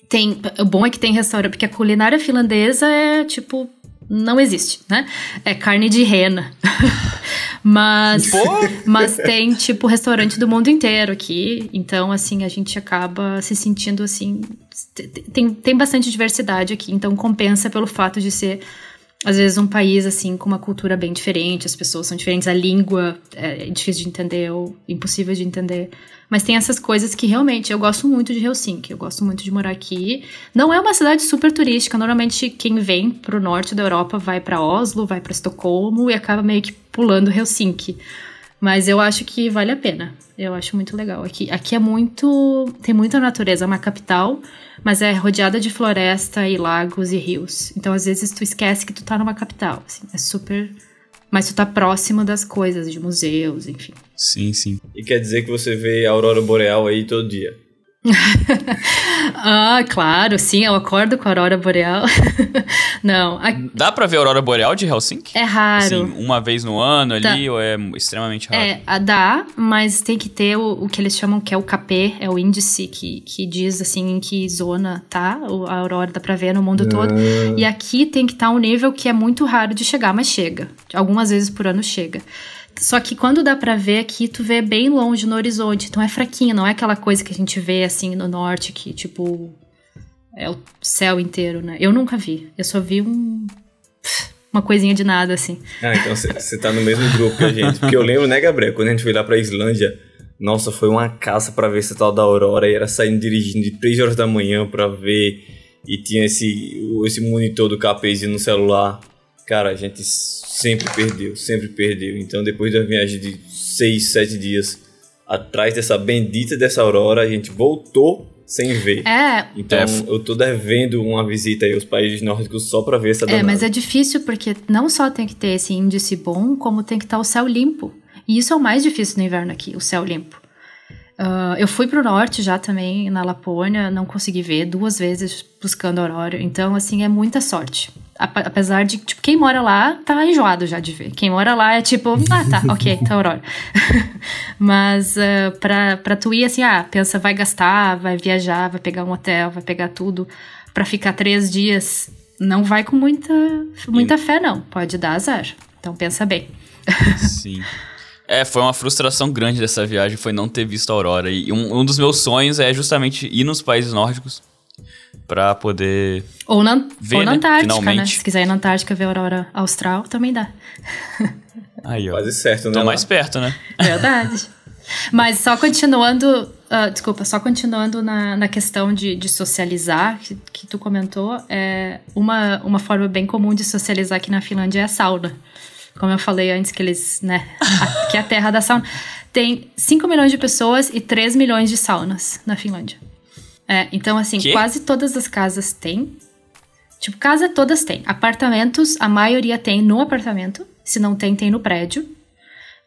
Speaker 3: Tem, o bom é que tem restaurante, porque a culinária finlandesa é tipo. Não existe, né? É carne de rena. mas, mas tem, tipo, restaurante do mundo inteiro aqui. Então, assim, a gente acaba se sentindo assim. Tem, tem bastante diversidade aqui, então compensa pelo fato de ser às vezes um país assim com uma cultura bem diferente, as pessoas são diferentes, a língua é difícil de entender ou impossível de entender. Mas tem essas coisas que realmente eu gosto muito de Helsinki, eu gosto muito de morar aqui. Não é uma cidade super turística, normalmente quem vem pro norte da Europa vai para Oslo, vai para Estocolmo e acaba meio que pulando Helsinki. Mas eu acho que vale a pena. Eu acho muito legal. Aqui, aqui é muito. Tem muita natureza, é uma capital, mas é rodeada de floresta e lagos e rios. Então, às vezes, tu esquece que tu tá numa capital. Assim, é super. Mas tu tá próximo das coisas, de museus, enfim.
Speaker 2: Sim, sim.
Speaker 1: E quer dizer que você vê a aurora boreal aí todo dia.
Speaker 3: ah, claro, sim, eu acordo com a aurora boreal. Não. A...
Speaker 2: Dá pra ver a aurora boreal de Helsinki?
Speaker 3: É raro.
Speaker 2: Assim, uma vez no ano ali, ou é extremamente raro?
Speaker 3: É, dá, mas tem que ter o, o que eles chamam que é o KP, é o índice que, que diz assim em que zona tá a aurora dá pra ver no mundo todo. Ah. E aqui tem que estar tá um nível que é muito raro de chegar, mas chega. Algumas vezes por ano chega. Só que quando dá para ver aqui, tu vê bem longe no horizonte. Então é fraquinho, não é aquela coisa que a gente vê assim no norte, que tipo. É o céu inteiro, né? Eu nunca vi. Eu só vi um. Uma coisinha de nada, assim.
Speaker 1: Ah, então você tá no mesmo grupo que a gente. Porque eu lembro, né, Gabriel? Quando a gente foi lá pra Islândia, nossa, foi uma caça para ver esse tal da Aurora. E era saindo dirigindo de 3 horas da manhã para ver. E tinha esse, esse monitor do KPzinho no celular. Cara, a gente sempre perdeu, sempre perdeu. Então, depois da viagem de seis, sete dias atrás dessa bendita dessa aurora, a gente voltou sem ver.
Speaker 3: É.
Speaker 1: Então, é. eu tô devendo uma visita aí aos países nórdicos só pra ver essa danada.
Speaker 3: É, mas é difícil porque não só tem que ter esse índice bom, como tem que estar o céu limpo. E isso é o mais difícil no inverno aqui, o céu limpo. Uh, eu fui pro norte já também, na Lapônia, não consegui ver duas vezes buscando aurora. Então, assim, é muita sorte. Apesar de, tipo, quem mora lá tá enjoado já de ver. Quem mora lá é tipo, ah, tá, ok, tá aurora. Mas uh, pra, pra tu ir assim, ah, pensa, vai gastar, vai viajar, vai pegar um hotel, vai pegar tudo, pra ficar três dias, não vai com muita, muita fé, não. Pode dar azar. Então pensa bem.
Speaker 2: Sim. É, foi uma frustração grande dessa viagem, foi não ter visto a aurora. E um, um dos meus sonhos é justamente ir nos países nórdicos para poder
Speaker 3: ou na,
Speaker 2: ver,
Speaker 3: ou na
Speaker 2: né,
Speaker 3: Antártica, né?
Speaker 2: finalmente.
Speaker 3: Se quiser ir na Antártica ver a aurora austral, também dá.
Speaker 2: Aí, ó.
Speaker 1: Quase certo, né?
Speaker 2: Tô mais perto, né?
Speaker 3: Verdade. Mas só continuando, uh, desculpa, só continuando na, na questão de, de socializar, que, que tu comentou, é uma, uma forma bem comum de socializar aqui na Finlândia é a sauna. como eu falei antes, que eles, né, a, que é a terra da sauna, tem 5 milhões de pessoas e 3 milhões de saunas na Finlândia. É, então, assim,
Speaker 2: Que?
Speaker 3: quase todas as casas têm. Tipo, casa todas têm. Apartamentos, a maioria tem no apartamento. Se não tem, tem no prédio.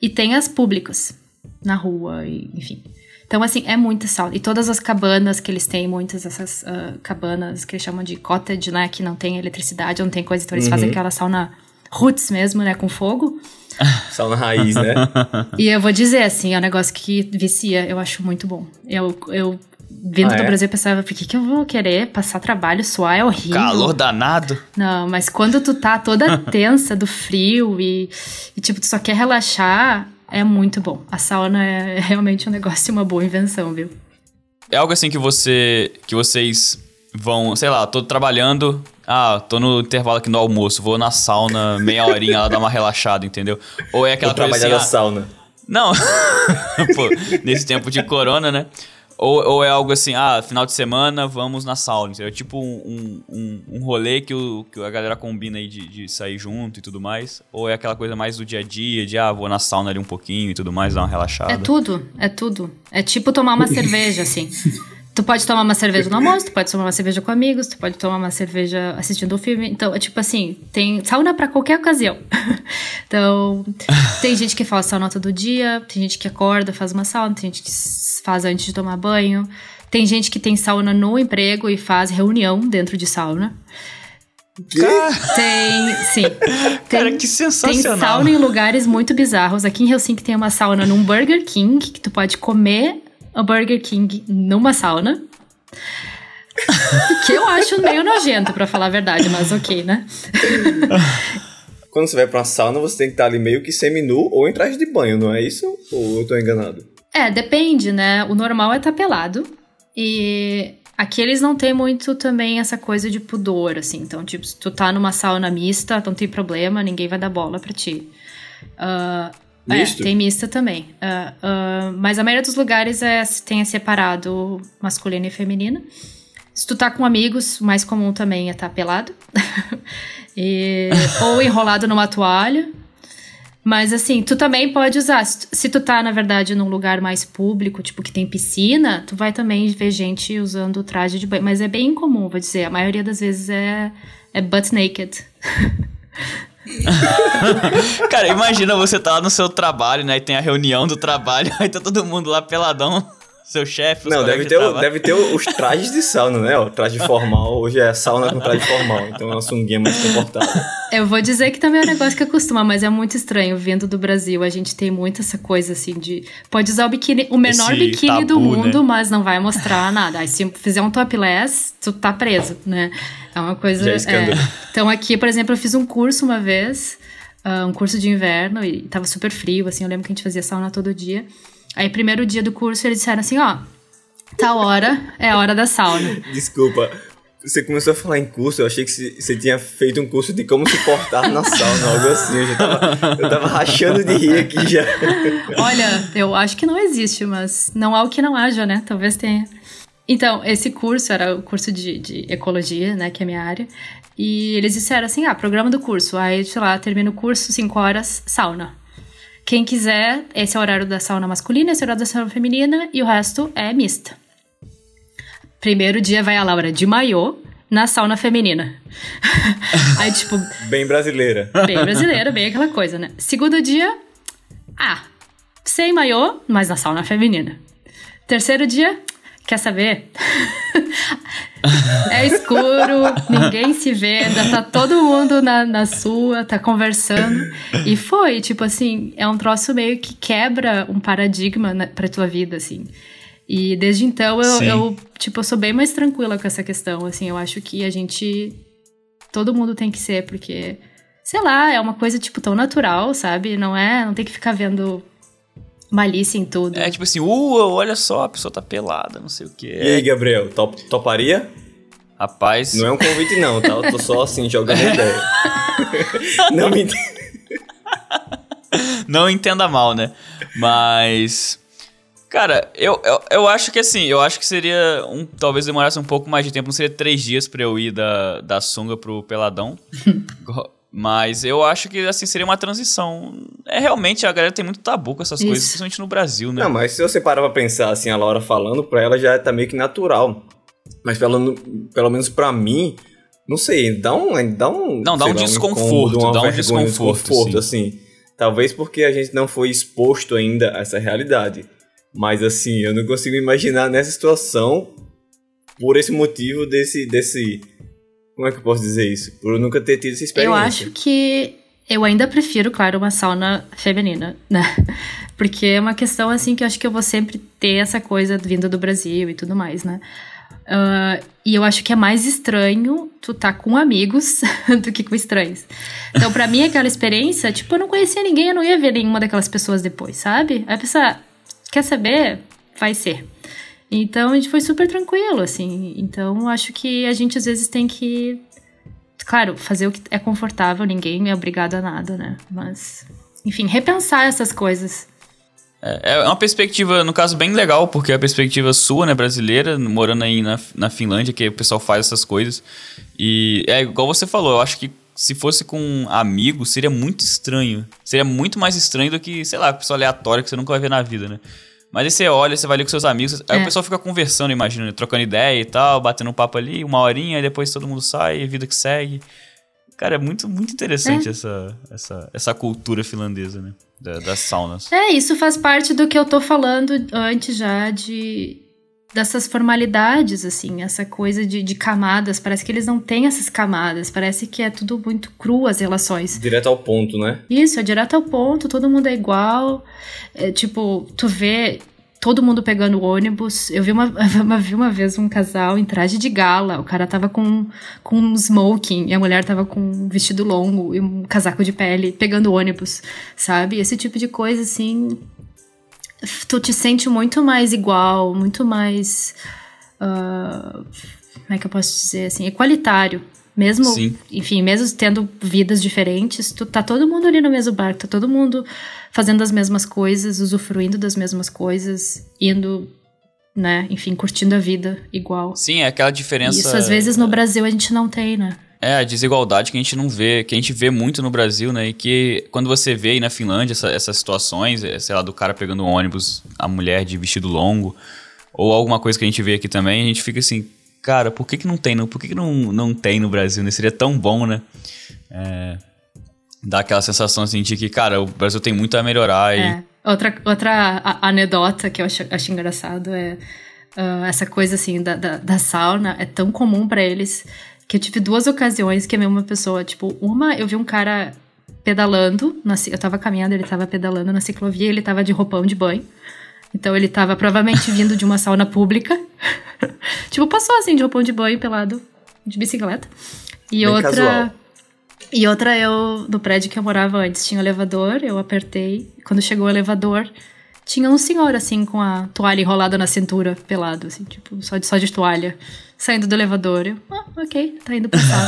Speaker 3: E tem as públicas, na rua, e, enfim. Então, assim, é muita sauna. E todas as cabanas que eles têm, muitas dessas ah, cabanas que eles chamam de cottage, né? Que não tem eletricidade, não tem coisa. Então, eles fazem aquela sauna roots mesmo, né? Com fogo.
Speaker 1: Sauna raiz, né?
Speaker 3: E eu vou dizer, assim, é um negócio que vicia. Eu acho muito bom. Eu, eu vindo
Speaker 1: Ah,
Speaker 3: do
Speaker 1: é?
Speaker 3: Brasil, eu pensava, por que, que eu vou querer passar trabalho, suar é horrível.
Speaker 2: Calor danado.
Speaker 3: Não, mas quando tu tá toda tensa do frio e, e, tipo, tu só quer relaxar, é muito bom. A sauna é realmente um negócio, uma boa invenção, viu?
Speaker 2: É algo assim que você. que vocês vão, sei lá, tô trabalhando. Ah, tô no intervalo aqui no almoço, vou na sauna, meia horinha lá dar uma relaxada, entendeu? Ou é aquela
Speaker 1: Vou
Speaker 2: coisa
Speaker 1: trabalhar
Speaker 2: assim,
Speaker 1: na
Speaker 2: ah,
Speaker 1: sauna.
Speaker 2: Não. Pô, nesse tempo de corona, né? Ou, ou é algo assim, ah, final de semana vamos na sauna. É tipo um, um, um, um rolê que, o, que a galera combina aí de, de sair junto e tudo mais. Ou é aquela coisa mais do dia a dia, de ah, vou na sauna ali um pouquinho e tudo mais, dar uma relaxada.
Speaker 3: É tudo, é tudo. É tipo tomar uma cerveja, assim. Tu pode tomar uma cerveja no almoço, tu pode tomar uma cerveja com amigos, tu pode tomar uma cerveja assistindo um filme. Então, é tipo assim, tem sauna pra qualquer ocasião. então, tem gente que faz sauna todo dia, tem gente que acorda, faz uma sauna, tem gente que faz antes de tomar banho. Tem gente que tem sauna no emprego e faz reunião dentro de sauna. Tem, sim.
Speaker 2: Cara,
Speaker 3: Tem-
Speaker 2: que
Speaker 3: Tem
Speaker 2: sensacional.
Speaker 3: sauna em lugares muito bizarros. Aqui em Helsinki tem uma sauna num Burger King, que tu pode comer o Burger King numa sauna. que eu acho meio nojento, pra falar a verdade, mas ok, né?
Speaker 1: Quando você vai pra uma sauna, você tem que estar ali meio que semi-nu ou em traje de banho, não é isso? Ou eu tô enganado?
Speaker 3: É, depende, né? O normal é estar pelado. E aqui eles não têm muito também essa coisa de pudor, assim. Então, tipo, se tu tá numa sauna mista, não tem problema, ninguém vai dar bola pra ti. É,
Speaker 1: Misto?
Speaker 3: tem mista também. Ah, ah, mas a maioria dos lugares é, tem separado masculino e feminino. Se tu tá com amigos, o mais comum também é estar pelado. E- ou enrolado numa toalha. Mas assim, tu também pode usar. Se tu- tá, na verdade, num lugar mais público, tipo que tem piscina, tu vai também ver gente usando traje de banho. Mas é bem incomum, vou dizer. A maioria das vezes é, é butt naked.
Speaker 2: Cara, imagina você tá lá no seu trabalho, né? E tem a reunião do trabalho, aí tá todo mundo lá peladão, seu chefe,
Speaker 1: Não, deve
Speaker 2: de
Speaker 1: ter, o- deve ter os trajes de sauna, né? O traje formal. Hoje é sauna com traje formal. Então é uma sunguinha mais confortável.
Speaker 3: Eu vou dizer que também é um negócio que acostuma, mas é muito estranho. Vindo do Brasil, a gente tem muito essa coisa assim de. Pode usar o biquíni, o menor
Speaker 2: Esse
Speaker 3: biquíni do
Speaker 2: tabu,
Speaker 3: mundo,
Speaker 2: né?
Speaker 3: mas não vai mostrar nada. Aí se fizer um topless, tu tá preso, né? É uma coisa.
Speaker 1: Já é
Speaker 3: é. Então aqui, por exemplo, eu fiz um curso uma vez, ah, um curso de inverno, e tava super frio, assim. Eu lembro que a gente fazia sauna todo dia. Aí, primeiro dia do curso, eles disseram assim: ó, tal hora é a hora da sauna.
Speaker 1: Desculpa. Você começou a falar em curso, eu achei que você você tinha feito um curso de como se portar na sauna, algo assim. Eu já tava, eu tava rachando de rir aqui já.
Speaker 3: Olha, eu acho que não existe, mas não há o que não haja, né? Talvez tenha. Então, esse curso era o curso de, de ecologia, né? Que é a minha área. E eles disseram assim: ah, programa do curso. Aí, sei lá, termina o curso, 5 horas, sauna. Quem quiser, esse é o horário da sauna masculina, esse é o horário da sauna feminina, e o resto é mista. Primeiro dia vai a Laura de maiô na sauna feminina. Aí, tipo,
Speaker 1: Bem brasileira.
Speaker 3: Bem brasileira, bem aquela coisa, né? Segundo dia, ah, sem maiô, mas na sauna feminina. Terceiro dia, quer saber? é escuro, ninguém se vê, ainda tá todo mundo na, na sua, tá conversando. E foi, tipo assim, é um troço meio que quebra um paradigma na, pra tua vida, assim. E desde então eu, eu, tipo, eu sou bem mais tranquila com essa questão, assim. Eu acho que a gente todo mundo tem que ser, porque, sei lá, é uma coisa, tipo, tão natural, sabe? Não é, não tem que ficar vendo malícia em tudo.
Speaker 2: É tipo assim, uh, olha só, a pessoa tá pelada, não sei o que.
Speaker 1: E aí, Gabriel, top, toparia?
Speaker 2: Rapaz,
Speaker 1: Não é um convite não, tá? Eu tô só assim, jogando ideia. não me entenda.
Speaker 2: não entenda mal, né? Mas. Cara, eu, eu, eu acho que assim, eu acho que seria. Um, talvez demorasse um pouco mais de tempo, não seria três dias pra eu ir da, da sunga pro peladão. Mas eu acho que, assim, seria uma transição. É realmente, a galera tem muito tabu com essas
Speaker 3: Isso.
Speaker 2: coisas, principalmente no Brasil, né?
Speaker 1: Não, mas se você parar pra pensar assim, a Laura falando, pra ela já tá meio que natural. Mas pelo, pelo menos pra mim, não sei, dá um. Dá um
Speaker 2: Não, dá um
Speaker 1: lá,
Speaker 2: desconforto,
Speaker 1: incômodo,
Speaker 2: dá um
Speaker 1: vergonha,
Speaker 2: desconforto,
Speaker 1: assim. Talvez porque a gente não foi exposto ainda a essa realidade. Mas assim, eu não consigo imaginar nessa situação por esse motivo desse. desse como é que eu posso dizer isso? Por eu nunca ter tido essa experiência.
Speaker 3: Eu acho que eu ainda prefiro, claro, uma sauna feminina, né? Porque é uma questão assim que eu acho que eu vou sempre ter essa coisa vinda do Brasil e tudo mais, né? Ah, e eu acho que é mais estranho tu tá com amigos do que com estranhos. Então, pra mim, aquela experiência, tipo, eu não conhecia ninguém, eu não ia ver nenhuma daquelas pessoas depois, sabe? Aí a pessoa, quer saber? Vai ser. Então, a gente foi super tranquilo, assim. Então, acho que a gente às vezes tem que claro, fazer o que é confortável, ninguém é obrigado a nada, né? Mas, enfim, repensar essas coisas.
Speaker 2: É, é uma perspectiva, no caso, bem legal, porque é a perspectiva sua, né, brasileira, morando aí na, na Finlândia, que o pessoal faz essas coisas. E é igual você falou, eu acho que se fosse com amigos, seria muito estranho. Seria muito mais estranho do que, sei lá, pessoa aleatória que você nunca vai ver na vida, né? Mas aí você olha, você vai ali com seus amigos, aí
Speaker 3: É.
Speaker 2: o pessoal fica conversando, imagina, trocando ideia e tal, batendo um papo ali, uma horinha, aí depois todo mundo sai, vida que segue. Cara, é muito, muito interessante essa, essa, essa cultura finlandesa, né? Da- das saunas.
Speaker 3: É, isso faz parte do que eu tô falando antes já de dessas formalidades, assim, essa coisa de, de camadas. Parece que eles não têm essas camadas, parece que é tudo muito cru as relações.
Speaker 1: Direto ao ponto, né?
Speaker 3: Isso, é direto ao ponto, todo mundo é igual. É, tipo, tu vê todo mundo pegando ônibus. Eu vi uma, uma- vi uma vez um casal em traje de gala. O cara tava com, com um smoking e a mulher tava com um vestido longo e um casaco de pele pegando ônibus, sabe? Esse tipo de coisa, assim. Tu te sente muito mais igual, muito mais. ah, como é que eu posso dizer assim? Equalitário. Mesmo,
Speaker 2: Sim.
Speaker 3: enfim, mesmo tendo vidas diferentes, tu, tá todo mundo ali no mesmo barco, tá todo mundo fazendo as mesmas coisas, usufruindo das mesmas coisas, indo, né, enfim, curtindo a vida igual.
Speaker 2: Sim, é aquela diferença.
Speaker 3: Isso às vezes no Brasil a gente não tem, né?
Speaker 2: É, a desigualdade que a gente não vê, que a gente vê muito no Brasil, né? E que quando você vê aí na Finlândia essa- essas situações, é, sei lá, do cara pegando um ônibus, a mulher de vestido longo, ou alguma coisa que a gente vê aqui também, a gente fica assim, cara, por que, que não tem? No, por que, que não, não tem no Brasil? Né? Seria tão bom, né? É, dá aquela sensação assim de que, cara, o Brasil tem muito a melhorar e.
Speaker 3: É. Outra, outra anedota que eu acho, acho engraçado é ah, essa coisa assim da, da, da sauna é tão comum pra eles que eu tive duas ocasiões que a mesma pessoa, tipo, uma eu vi um cara pedalando, na, eu tava caminhando, ele tava pedalando na ciclovia, ele tava de roupão de banho. Então ele tava provavelmente vindo de uma sauna pública. tipo, passou assim de roupão de banho pelado de bicicleta. E
Speaker 1: Bem
Speaker 3: outra
Speaker 1: casual.
Speaker 3: e outra, eu, no prédio que eu morava antes, tinha um elevador, eu apertei. Quando chegou o elevador, tinha um senhor, assim, com a toalha enrolada na cintura, pelado, assim, tipo, só de, só de toalha, saindo do elevador. Eu, ah, ok, tá indo passar.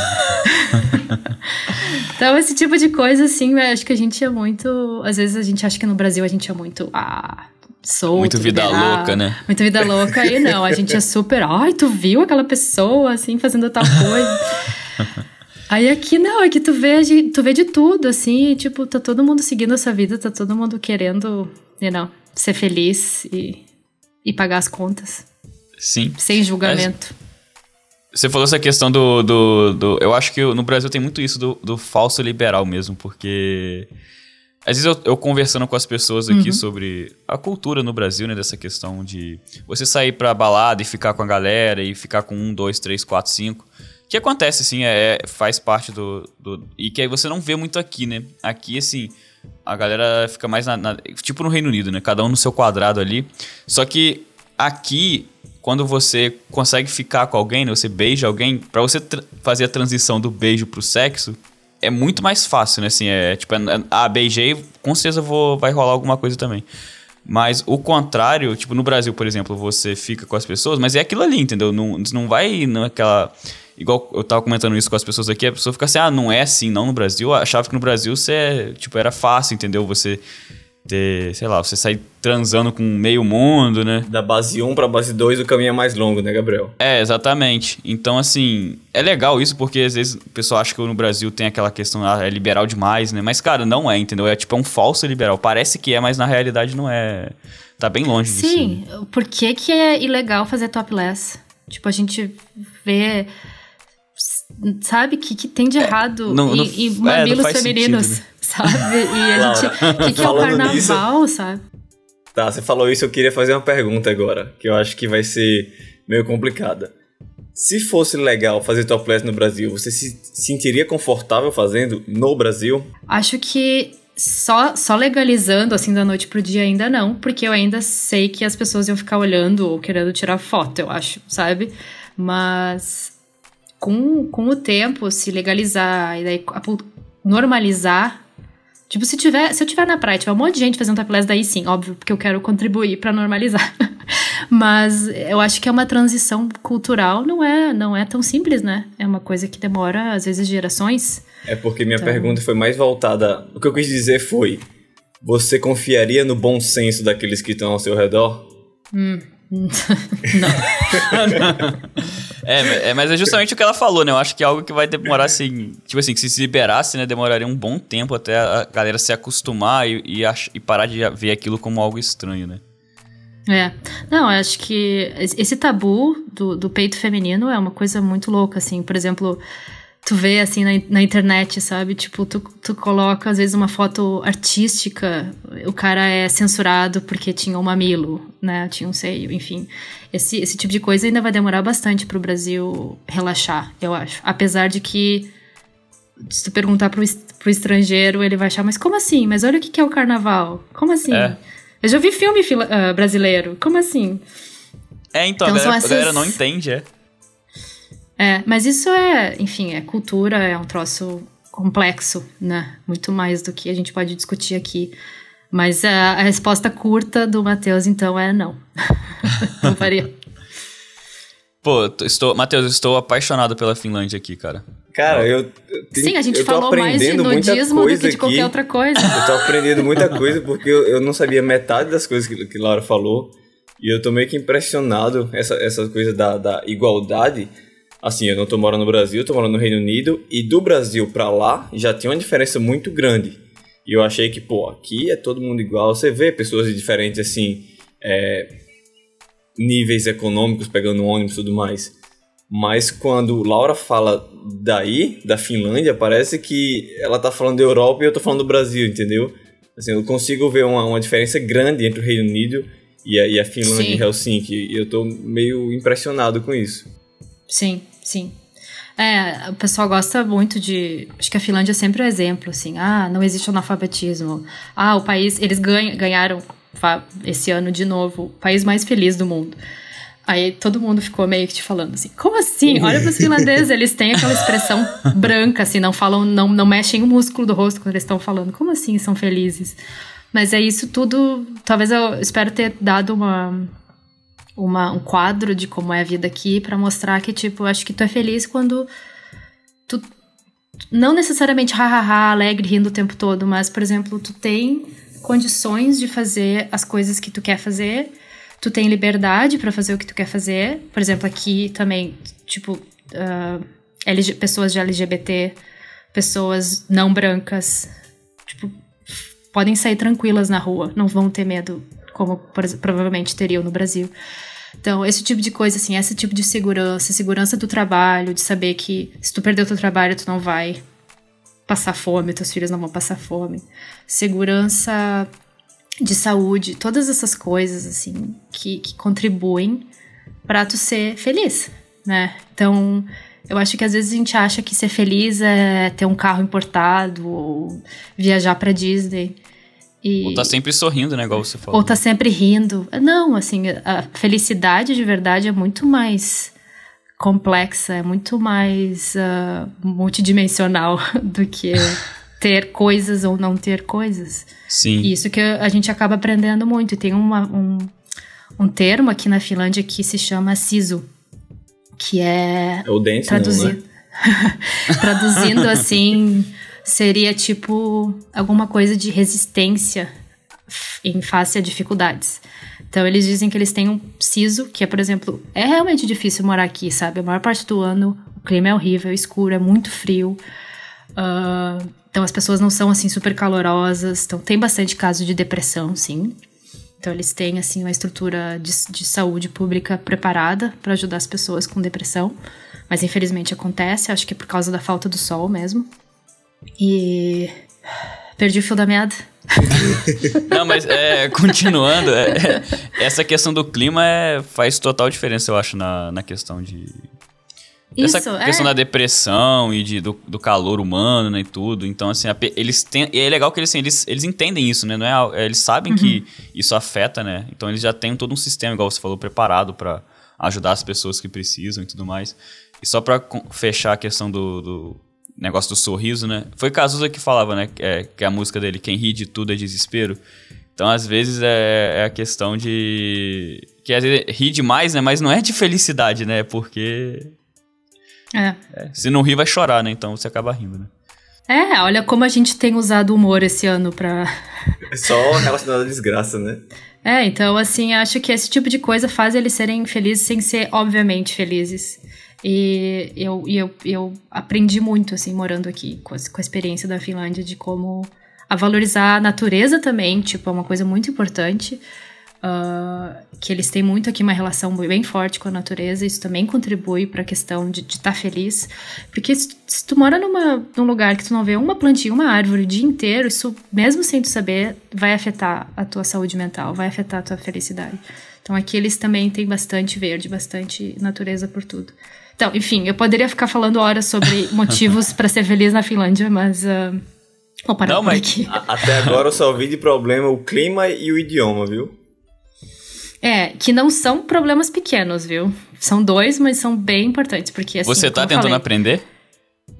Speaker 3: então, esse tipo de coisa, assim, eu acho que a gente é muito. Às vezes a gente acha que no Brasil a gente é muito. Ah, solto.
Speaker 2: Muito vida
Speaker 3: liberal,
Speaker 2: louca, né?
Speaker 3: Muito vida louca. E não, a gente é super. Ai, tu viu aquela pessoa, assim, fazendo tal coisa. Aí aqui não, aqui tu vê, de- tu vê de tudo, assim, e, tipo, tá todo mundo seguindo essa vida, tá todo mundo querendo, you know, ser feliz e, e pagar as contas,
Speaker 2: Sim.
Speaker 3: sem julgamento.
Speaker 2: Você falou essa questão do, do, do- Eu acho que no Brasil tem muito isso do, do falso liberal mesmo, porque. Às vezes eu, eu conversando com as pessoas aqui sobre a cultura no Brasil, né? Dessa questão de você sair pra balada e ficar com a galera e ficar com um, dois, três, quatro, cinco. Que acontece, assim, é, faz parte do, do. E que aí você não vê muito aqui, né? Aqui, assim, a galera fica mais na, na- Tipo no Reino Unido, né? Cada um no seu quadrado ali. Só que aqui, quando você consegue ficar com alguém, né? Você beija alguém, pra você fazer a transição do beijo pro sexo, é muito mais fácil, né? Assim, é tipo, é- ah, beijei, com certeza vou, vai rolar alguma coisa também. Mas o contrário, tipo, no Brasil, por exemplo, você fica com as pessoas, mas é aquilo ali, entendeu? Não, não vai naquela. Igual eu tava comentando isso com as pessoas aqui, a pessoa fica assim, ah, não é assim, não no Brasil. Eu achava que no Brasil você, tipo, era fácil, entendeu? Você ter, sei lá, você sair transando com meio mundo, né?
Speaker 1: Da base 1 pra base 2 o caminho é mais longo, né, Gabriel?
Speaker 2: É, exatamente. Então, assim, é legal isso porque às vezes o pessoal acha que no Brasil tem aquela questão, ah, é liberal demais, né? Mas, cara, não é, entendeu? É tipo é um falso liberal. Parece que é, mas na realidade não é. Tá bem longe disso.
Speaker 3: Sim, por que, que é ilegal fazer topless? Tipo, a gente vê. Sabe? O que, que tem de errado
Speaker 2: Não-
Speaker 3: em,
Speaker 2: não- é, não
Speaker 3: mamilos
Speaker 2: faz
Speaker 3: femininos,
Speaker 2: sentido, né?
Speaker 3: sabe? E a gente. O que, que é o carnaval, sabe?
Speaker 1: Tá, você falou isso, eu queria fazer uma pergunta agora, que eu acho que vai ser meio complicada. Se fosse legal fazer topless no Brasil, você se sentiria confortável fazendo no Brasil?
Speaker 3: Acho que só, só legalizando assim da noite pro dia ainda não, porque eu ainda sei que as pessoas iam ficar olhando ou querendo tirar foto, eu acho, sabe? Mas com, com o tempo, se legalizar e daí normalizar. Tipo, se, tiver, se eu tiver na praia, tiver um monte de gente fazendo topless, daí sim, óbvio, porque eu quero contribuir pra normalizar. Mas eu acho que é uma transição cultural, não é, não é tão simples, né? É uma coisa que demora, às vezes, gerações.
Speaker 1: É porque minha
Speaker 3: Tá.
Speaker 1: pergunta foi mais voltada. O que eu quis dizer foi: você confiaria no bom senso daqueles que estão ao seu redor?
Speaker 2: É, é, mas é justamente o que ela falou, né? Eu acho que é algo que vai demorar, assim... Tipo assim, que se se liberasse, né? Demoraria um bom tempo até a galera se acostumar e, e, ach- e parar de ver aquilo como algo estranho, né?
Speaker 3: É. Não, eu acho que esse tabu do, do peito feminino é uma coisa muito louca, assim. Por exemplo, tu vê, assim, na, na internet, sabe? Tipo, tu, tu coloca, às vezes, uma foto artística, o cara é censurado porque tinha um mamilo, né? Tinha um seio, enfim. Esse, esse tipo de coisa ainda vai demorar bastante pro Brasil relaxar, eu acho. Apesar de que se tu perguntar pro, pro estrangeiro, ele vai achar, mas como assim? Mas olha o que que é o carnaval. Como assim?
Speaker 2: É.
Speaker 3: Eu já vi filme fila- ah, brasileiro. Como assim?
Speaker 2: É, então,
Speaker 3: Então
Speaker 2: a, galera, a
Speaker 3: essas-
Speaker 2: galera não entende, é.
Speaker 3: É, mas isso é, enfim, é cultura, é um troço complexo, né? Muito mais do que a gente pode discutir aqui. Mas a, a resposta curta do Matheus, então, é não. não faria.
Speaker 2: Pô, estou... Matheus, estou apaixonado pela Finlândia aqui, cara.
Speaker 1: Cara, eu. eu tenho-
Speaker 3: Sim, a gente falou mais de
Speaker 1: aprendendo muita
Speaker 3: nudismo do
Speaker 1: coisa
Speaker 3: que de qualquer
Speaker 1: aqui.
Speaker 3: outra coisa.
Speaker 1: Eu tô aprendendo muita coisa porque eu, eu não sabia metade das coisas que, que Laura falou. E eu tô meio que impressionado essa, essa coisa da, da igualdade. Assim, eu não tô morando no Brasil, tô morando no Reino Unido. E do Brasil pra lá já tem uma diferença muito grande. E eu achei que, pô, aqui é todo mundo igual. Você vê pessoas de diferentes, assim, é, níveis econômicos pegando ônibus e tudo mais. Mas quando Laura fala daí, da Finlândia, parece que ela tá falando da Europa e eu tô falando do Brasil, entendeu? Assim, eu consigo ver uma, uma diferença grande entre o Reino Unido e a, e a Finlândia
Speaker 3: Sim.
Speaker 1: e Helsinki. E eu tô meio impressionado com isso.
Speaker 3: Sim, sim. É, o pessoal gosta muito de. Acho que a Finlândia é sempre um exemplo, assim. Ah, não existe analfabetismo. Ah, o país. Eles ganham, ganharam esse ano de novo o país mais feliz do mundo. Aí todo mundo ficou meio que te falando assim: como assim? Olha para os finlandeses, eles têm aquela expressão branca, assim, não falam, não, não mexem o músculo do rosto quando eles estão falando. Como assim são felizes? Mas é isso tudo. Talvez eu espero ter dado uma uma, um quadro de como é a vida aqui pra mostrar que, tipo, acho que tu é feliz quando tu não necessariamente hahaha, alegre, rindo o tempo todo, mas, por exemplo, tu tem condições de fazer as coisas que tu quer fazer, tu tem liberdade pra fazer o que tu quer fazer. Por exemplo, aqui também, tipo, ah, LG pessoas de LGBT, pessoas não brancas, tipo, podem sair tranquilas na rua, não vão ter medo, como provavelmente teriam no Brasil. Então, esse tipo de coisa, assim, esse tipo de segurança, segurança do trabalho, de saber que se tu perder o teu trabalho, tu não vai passar fome, teus filhos não vão passar fome. Segurança de saúde, todas essas coisas, assim, que, que contribuem pra tu ser feliz, né? Então, eu acho que às vezes a gente acha que ser feliz é ter um carro importado ou viajar pra Disney. E...
Speaker 2: Ou tá sempre sorrindo, né? Igual você falou.
Speaker 3: Ou tá sempre rindo. Não, assim, a felicidade de verdade é muito mais complexa, é muito mais ah, multidimensional do que ter coisas ou não ter coisas.
Speaker 2: Sim.
Speaker 3: E Isso que a gente acaba aprendendo muito. E tem uma- um, um termo aqui na Finlândia que se chama sisu, que é
Speaker 1: É o dance, não,
Speaker 3: traduzido.
Speaker 1: né?
Speaker 3: Traduzindo assim, seria tipo alguma coisa de resistência em face a dificuldades. Então eles dizem que eles têm um siso, que é, por exemplo, é realmente difícil morar aqui, sabe? A maior parte do ano o clima é horrível, é escuro, é muito frio. Uh, então as pessoas não são assim super calorosas. Então tem bastante caso de depressão, sim. Então eles têm assim uma estrutura de, de saúde pública preparada para ajudar as pessoas com depressão, mas infelizmente acontece. Acho que é por causa da falta do sol mesmo. E perdi o fio da meada.
Speaker 2: Não, mas é, continuando, é, é, essa questão do clima é, faz total diferença, eu acho, na, na questão de essa Isso, questão é. da depressão e de, do, do calor humano né, e tudo. Então, assim, a, eles têm. E é legal que eles, assim, eles, eles entendem isso, né? Não é, eles sabem uhum. que isso afeta, né? Então eles já têm todo um sistema, igual você falou, preparado para ajudar as pessoas que precisam e tudo mais. E só para fechar a questão do, do, negócio do sorriso, né? Foi Cazuza que falava, né? Que, é, que a música dele, quem ri de tudo é desespero. Então, às vezes, é, é a questão de. Que às vezes ri demais, né? Mas não é de felicidade, né? Porque
Speaker 3: é.
Speaker 2: é. Se não rir, vai chorar, né? Então você acaba rindo, né?
Speaker 3: É, olha como a gente tem usado o humor esse ano pra.
Speaker 1: É só relacionado à desgraça, né?
Speaker 3: É, então, assim, acho que esse tipo de coisa faz eles serem felizes sem ser, obviamente, felizes. E eu, eu, eu aprendi muito, assim, morando aqui, com a, com a experiência da Finlândia, de como a valorizar a natureza também, tipo, é uma coisa muito importante. Uh, que eles têm muito aqui uma relação bem forte com a natureza, isso também contribui para a questão de estar tá feliz. Porque se, se, tu mora numa, num lugar que tu não vê uma plantinha, uma árvore o dia inteiro, isso, mesmo sem tu saber, vai afetar a tua saúde mental, vai afetar a tua felicidade. Então aqui eles também têm bastante verde, bastante natureza por tudo. Então, enfim, eu poderia ficar falando horas sobre motivos para ser feliz na Finlândia, mas. Uh, vou parar não, mas aqui.
Speaker 1: Até agora eu só ouvi de problema o clima e o idioma, viu?
Speaker 3: É, que não são problemas pequenos, viu? São dois, mas são bem importantes, porque assim,
Speaker 2: Você tá tentando
Speaker 3: falei,
Speaker 2: aprender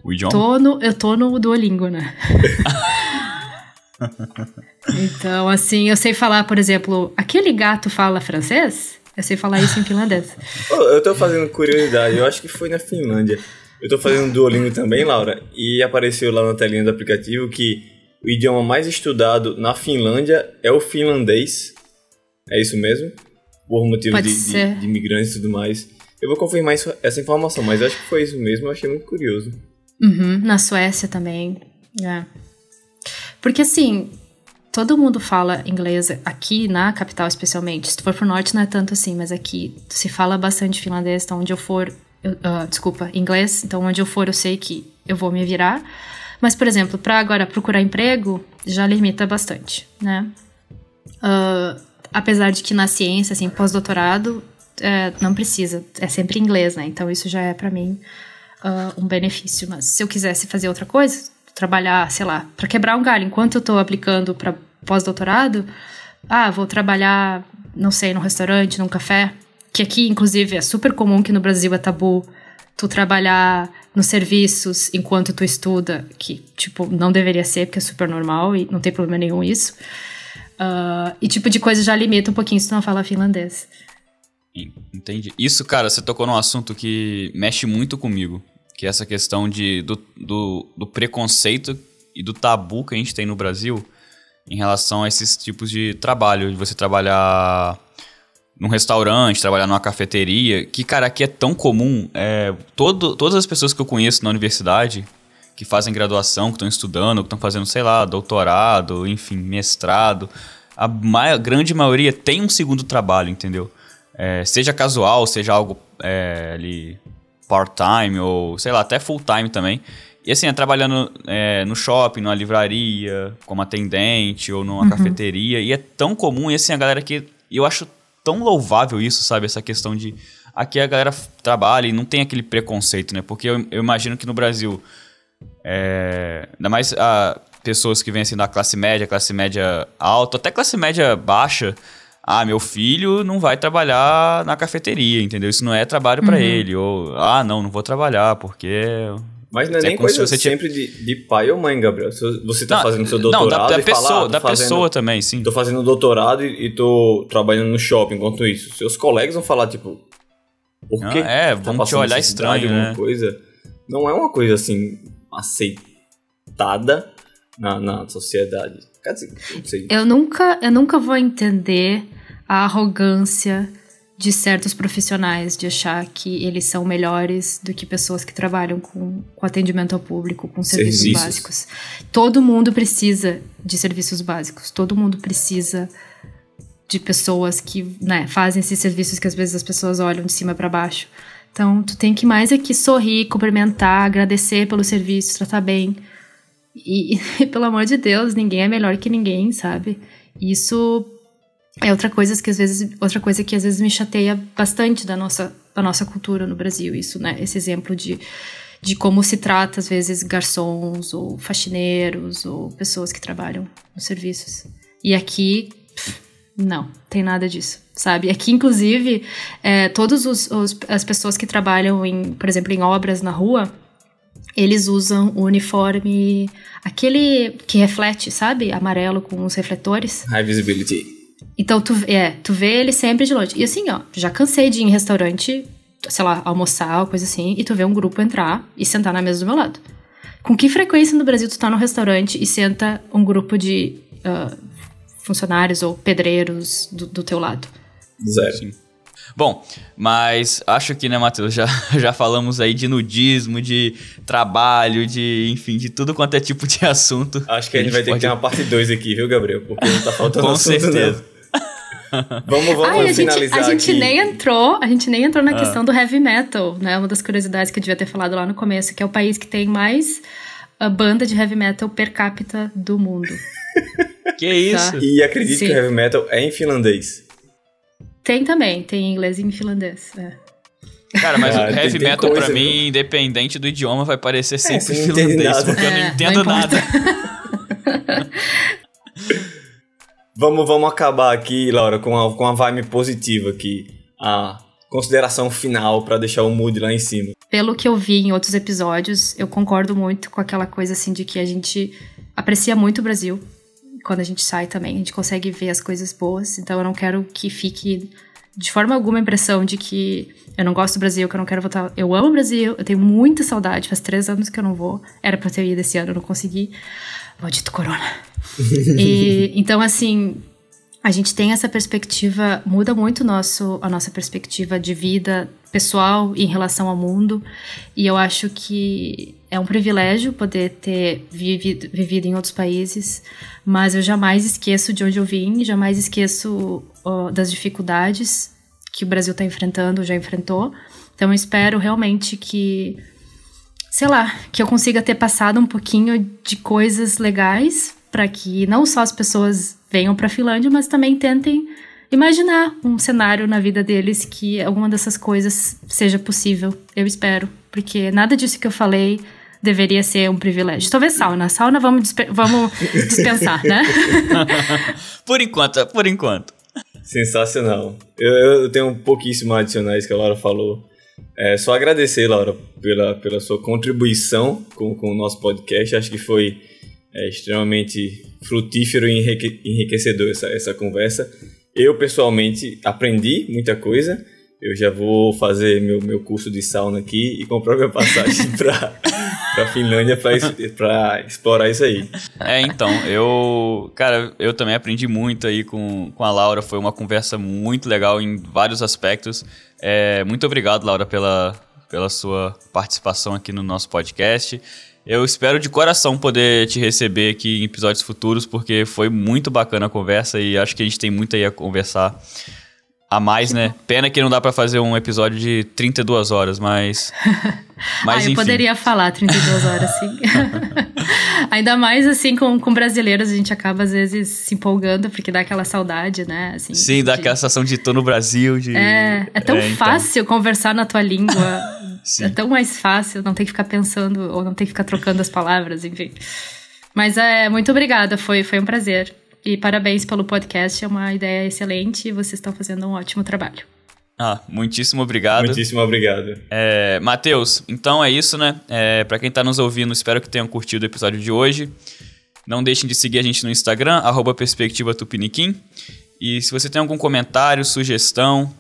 Speaker 2: o idioma?
Speaker 3: Tô no, eu tô no Duolingo, né? então, assim, eu sei falar, por exemplo, aquele gato fala francês? Eu sei falar isso em finlandês.
Speaker 1: oh, eu tô fazendo curiosidade, eu acho que foi na Finlândia. Eu tô fazendo Duolingo também, Laura, e apareceu lá na telinha do aplicativo que o idioma mais estudado na Finlândia é o finlandês. É isso mesmo? por motivo de, de, de, imigrantes e tudo mais. Eu vou confirmar isso, essa informação, mas acho que foi isso mesmo, eu achei muito curioso.
Speaker 3: Uhum, na Suécia também, é. Porque assim, todo mundo fala inglês aqui na capital especialmente. Se tu for pro norte não é tanto assim, mas aqui se fala bastante finlandês, então onde eu for, eu, uh, desculpa, inglês, então onde eu for eu sei que eu vou me virar. Mas, por exemplo, para agora procurar emprego, já limita bastante, né? Uh, apesar de que na ciência, assim, pós-doutorado, é, não precisa, é sempre inglês, né? Então isso já é para mim uh, um benefício. Mas se eu quisesse fazer outra coisa, trabalhar, sei lá, para quebrar um galho, enquanto eu tô aplicando para pós-doutorado, ah, vou trabalhar, não sei, num restaurante, num café, que aqui, inclusive, é super comum que no Brasil é tabu tu trabalhar nos serviços enquanto tu estuda, que, tipo, não deveria ser, porque é super normal e não tem problema nenhum isso. Uh, e tipo de coisa já limita um pouquinho se tu não fala finlandês.
Speaker 2: Entendi. Isso, cara, você tocou num assunto que mexe muito comigo. Que é essa questão de, do, do, do preconceito e do tabu que a gente tem no Brasil em relação a esses tipos de trabalho. De você trabalhar num restaurante, trabalhar numa cafeteria. Que, cara, aqui é tão comum. É, todo, todas as pessoas que eu conheço na universidade que fazem graduação, que estão estudando, que estão fazendo, sei lá, doutorado, enfim, mestrado, a maior, grande maioria tem um segundo trabalho, entendeu? É, seja casual, seja algo é, ali part-time ou, sei lá, até full-time também. E assim, é trabalhando é, no shopping, numa livraria, como atendente ou numa uhum. cafeteria. E é tão comum, e assim, a galera que. Eu acho tão louvável isso, sabe? Essa questão de. Aqui a galera trabalha e não tem aquele preconceito, né? Porque eu, eu imagino que no Brasil é, ainda mais a pessoas que vêm assim da classe média, classe média alta, até classe média baixa. Ah, meu filho não vai trabalhar na cafeteria, entendeu? Isso não é trabalho para uhum. ele. Ou, ah, não, não vou trabalhar porque
Speaker 1: mas não é, é nem coisa você sempre tinha... de, de, pai ou mãe, Gabriel. Você tá não, fazendo seu doutorado não,
Speaker 2: da, da pessoa,
Speaker 1: fala,
Speaker 2: ah, da fazendo, pessoa também, sim.
Speaker 1: Tô fazendo doutorado e, e tô trabalhando no shopping enquanto isso. Seus colegas vão falar, tipo, por
Speaker 2: não,
Speaker 1: quê?
Speaker 2: É, tá vão te olhar estranho, né?
Speaker 1: Coisa. Não é uma coisa assim aceitada na, na sociedade. Quer dizer, não sei.
Speaker 3: Eu nunca, eu nunca vou entender a arrogância de certos profissionais de achar que eles são melhores do que pessoas que trabalham com, com atendimento ao público, com serviços,
Speaker 1: Serviços.
Speaker 3: básicos. Todo mundo precisa de serviços básicos. Todo mundo precisa de pessoas que né, fazem esses serviços que às vezes as pessoas olham de cima para baixo. Então, tu tem que mais aqui sorrir, cumprimentar, agradecer pelo serviço, tratar bem. E, e, pelo amor de Deus, ninguém é melhor que ninguém, sabe? Isso é outra coisa que às vezes, outra coisa que às vezes me chateia bastante da nossa, da nossa cultura no Brasil, isso, né? Esse exemplo de, de como se trata às vezes garçons ou faxineiros ou pessoas que trabalham nos serviços. E aqui pff, não, tem nada disso, sabe? Aqui, inclusive, é, todas os, os, as pessoas que trabalham, em, por exemplo, em obras na rua, eles usam o uniforme, aquele que reflete, sabe? Amarelo com os refletores.
Speaker 1: High visibility.
Speaker 3: Então, tu, é, tu vê ele sempre de longe. E assim, ó, já cansei de ir em restaurante, sei lá, almoçar ou coisa assim, e tu vê um grupo entrar e sentar na mesa do meu lado. Com que frequência no Brasil tu tá num restaurante e senta um grupo de uh, funcionários ou pedreiros do, do teu lado?
Speaker 1: Zero.
Speaker 2: Sim. Bom, mas acho que, né, Matheus, já, já falamos aí de nudismo, de trabalho, de, enfim, de tudo quanto é tipo de assunto.
Speaker 1: Acho que a gente, vai ter
Speaker 2: pode...
Speaker 1: que ter uma parte 2 aqui, viu, Gabriel? Porque não tá faltando
Speaker 2: Com
Speaker 1: assunto,
Speaker 2: certeza.
Speaker 1: Não. vamos, vamos
Speaker 3: Ai, a
Speaker 1: finalizar
Speaker 3: gente, a gente
Speaker 1: aqui.
Speaker 3: nem entrou, a gente nem entrou na ah. questão do heavy metal, né? Uma das curiosidades que eu devia ter falado lá no começo, que é o país que tem mais a banda de heavy metal per capita do mundo.
Speaker 2: que isso?
Speaker 3: Tá?
Speaker 1: E acredito Sim. que o heavy metal é em finlandês.
Speaker 3: Tem também, tem em inglês e em finlandês. É.
Speaker 2: Cara, mas
Speaker 1: Ah,
Speaker 2: o heavy
Speaker 1: tem
Speaker 2: metal
Speaker 1: coisa,
Speaker 2: pra
Speaker 1: viu?
Speaker 2: mim, independente do idioma, vai parecer sempre
Speaker 1: você não entende
Speaker 2: finlandês, porque eu não
Speaker 3: É,
Speaker 2: entendo nada.
Speaker 1: Vamos, vamos acabar aqui, Laura, com a, com a vibe positiva aqui. A consideração final pra deixar o mood lá em cima.
Speaker 3: Pelo que eu vi em outros episódios, eu concordo muito com aquela coisa assim de que a gente aprecia muito o Brasil. Quando a gente sai também, a gente consegue ver as coisas boas. Então eu não quero que fique de forma alguma a impressão de que eu não gosto do Brasil, que eu não quero voltar. Eu amo o Brasil, eu tenho muita saudade. Faz três anos que eu não vou. Era pra ter ido esse ano, eu não consegui. Maldito corona. e, então, assim, a gente tem essa perspectiva, muda muito nosso, a nossa perspectiva de vida pessoal em relação ao mundo. E eu acho que é um privilégio poder ter vivido, vivido em outros países, mas eu jamais esqueço de onde eu vim, jamais esqueço das dificuldades que o Brasil está enfrentando, já enfrentou. Então eu espero realmente que, sei lá, que eu consiga ter passado um pouquinho de coisas legais para que não só as pessoas venham para a Finlândia, mas também tentem imaginar um cenário na vida deles que alguma dessas coisas seja possível. Eu espero, porque nada disso que eu falei deveria ser um privilégio. Talvez sauna. Sauna vamos, dispe vamos dispensar, né?
Speaker 2: Por enquanto, por enquanto.
Speaker 1: Sensacional. Eu, eu tenho pouquíssimo a adicionar isso que a Laura falou. É só agradecer, Laura, pela, pela sua contribuição com, com o nosso podcast. Acho que foi é, extremamente frutífero e enrique- enriquecedor essa, essa conversa. Eu, pessoalmente, aprendi muita coisa. Eu já vou fazer meu, meu curso de sauna aqui e comprar minha passagem para a Finlândia para explorar isso aí.
Speaker 2: É, então, eu. Cara, eu também aprendi muito aí com, com a Laura. Foi uma conversa muito legal em vários aspectos. É, muito obrigado, Laura, pela, pela sua participação aqui no nosso podcast. Eu espero de coração poder te receber aqui em episódios futuros, porque foi muito bacana a conversa e acho que a gente tem muito aí a conversar a mais, né? Pena que não dá pra fazer um episódio de 32 horas, mas. Mas
Speaker 3: ah, eu poderia falar 32 horas, sim. Ainda mais assim com, com brasileiros, a gente acaba às vezes se empolgando, porque dá aquela saudade, né? Assim,
Speaker 2: Sim, dá
Speaker 3: de-
Speaker 2: aquela sensação de tô no Brasil, de.
Speaker 3: É, é tão
Speaker 2: então.
Speaker 3: fácil conversar na tua língua. É tão mais fácil, não ter que ficar pensando ou não ter que ficar trocando as palavras, enfim. Mas é, muito obrigada, foi, foi um prazer. E parabéns pelo podcast, é uma ideia excelente e vocês estão fazendo um ótimo trabalho.
Speaker 2: Ah, muitíssimo obrigado.
Speaker 1: Muitíssimo obrigado.
Speaker 2: É, Matheus, então é isso, né? É, para quem tá nos ouvindo, espero que tenham curtido o episódio de hoje. Não deixem de seguir a gente no Instagram, arroba Perspectiva Tupiniquim. E se você tem algum comentário, sugestão,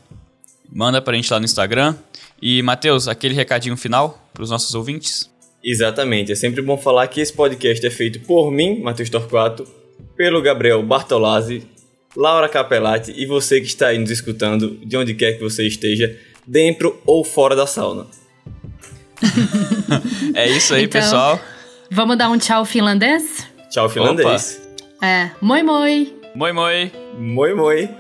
Speaker 2: manda pra gente lá no Instagram. E, Matheus, aquele recadinho final pros nossos ouvintes?
Speaker 1: Exatamente. É sempre bom falar que esse podcast é feito por mim, Matheus Torquato, pelo Gabriel Bartolazzi, Laura Capelati e você que está aí nos escutando, de onde quer que você esteja, dentro ou fora da sauna.
Speaker 2: é isso aí,
Speaker 3: Então-
Speaker 2: pessoal.
Speaker 3: Vamos dar um tchau finlandês?
Speaker 1: Tchau, finlandês.
Speaker 3: É, moi moi!
Speaker 2: Moi, moi.
Speaker 1: Moi, moi.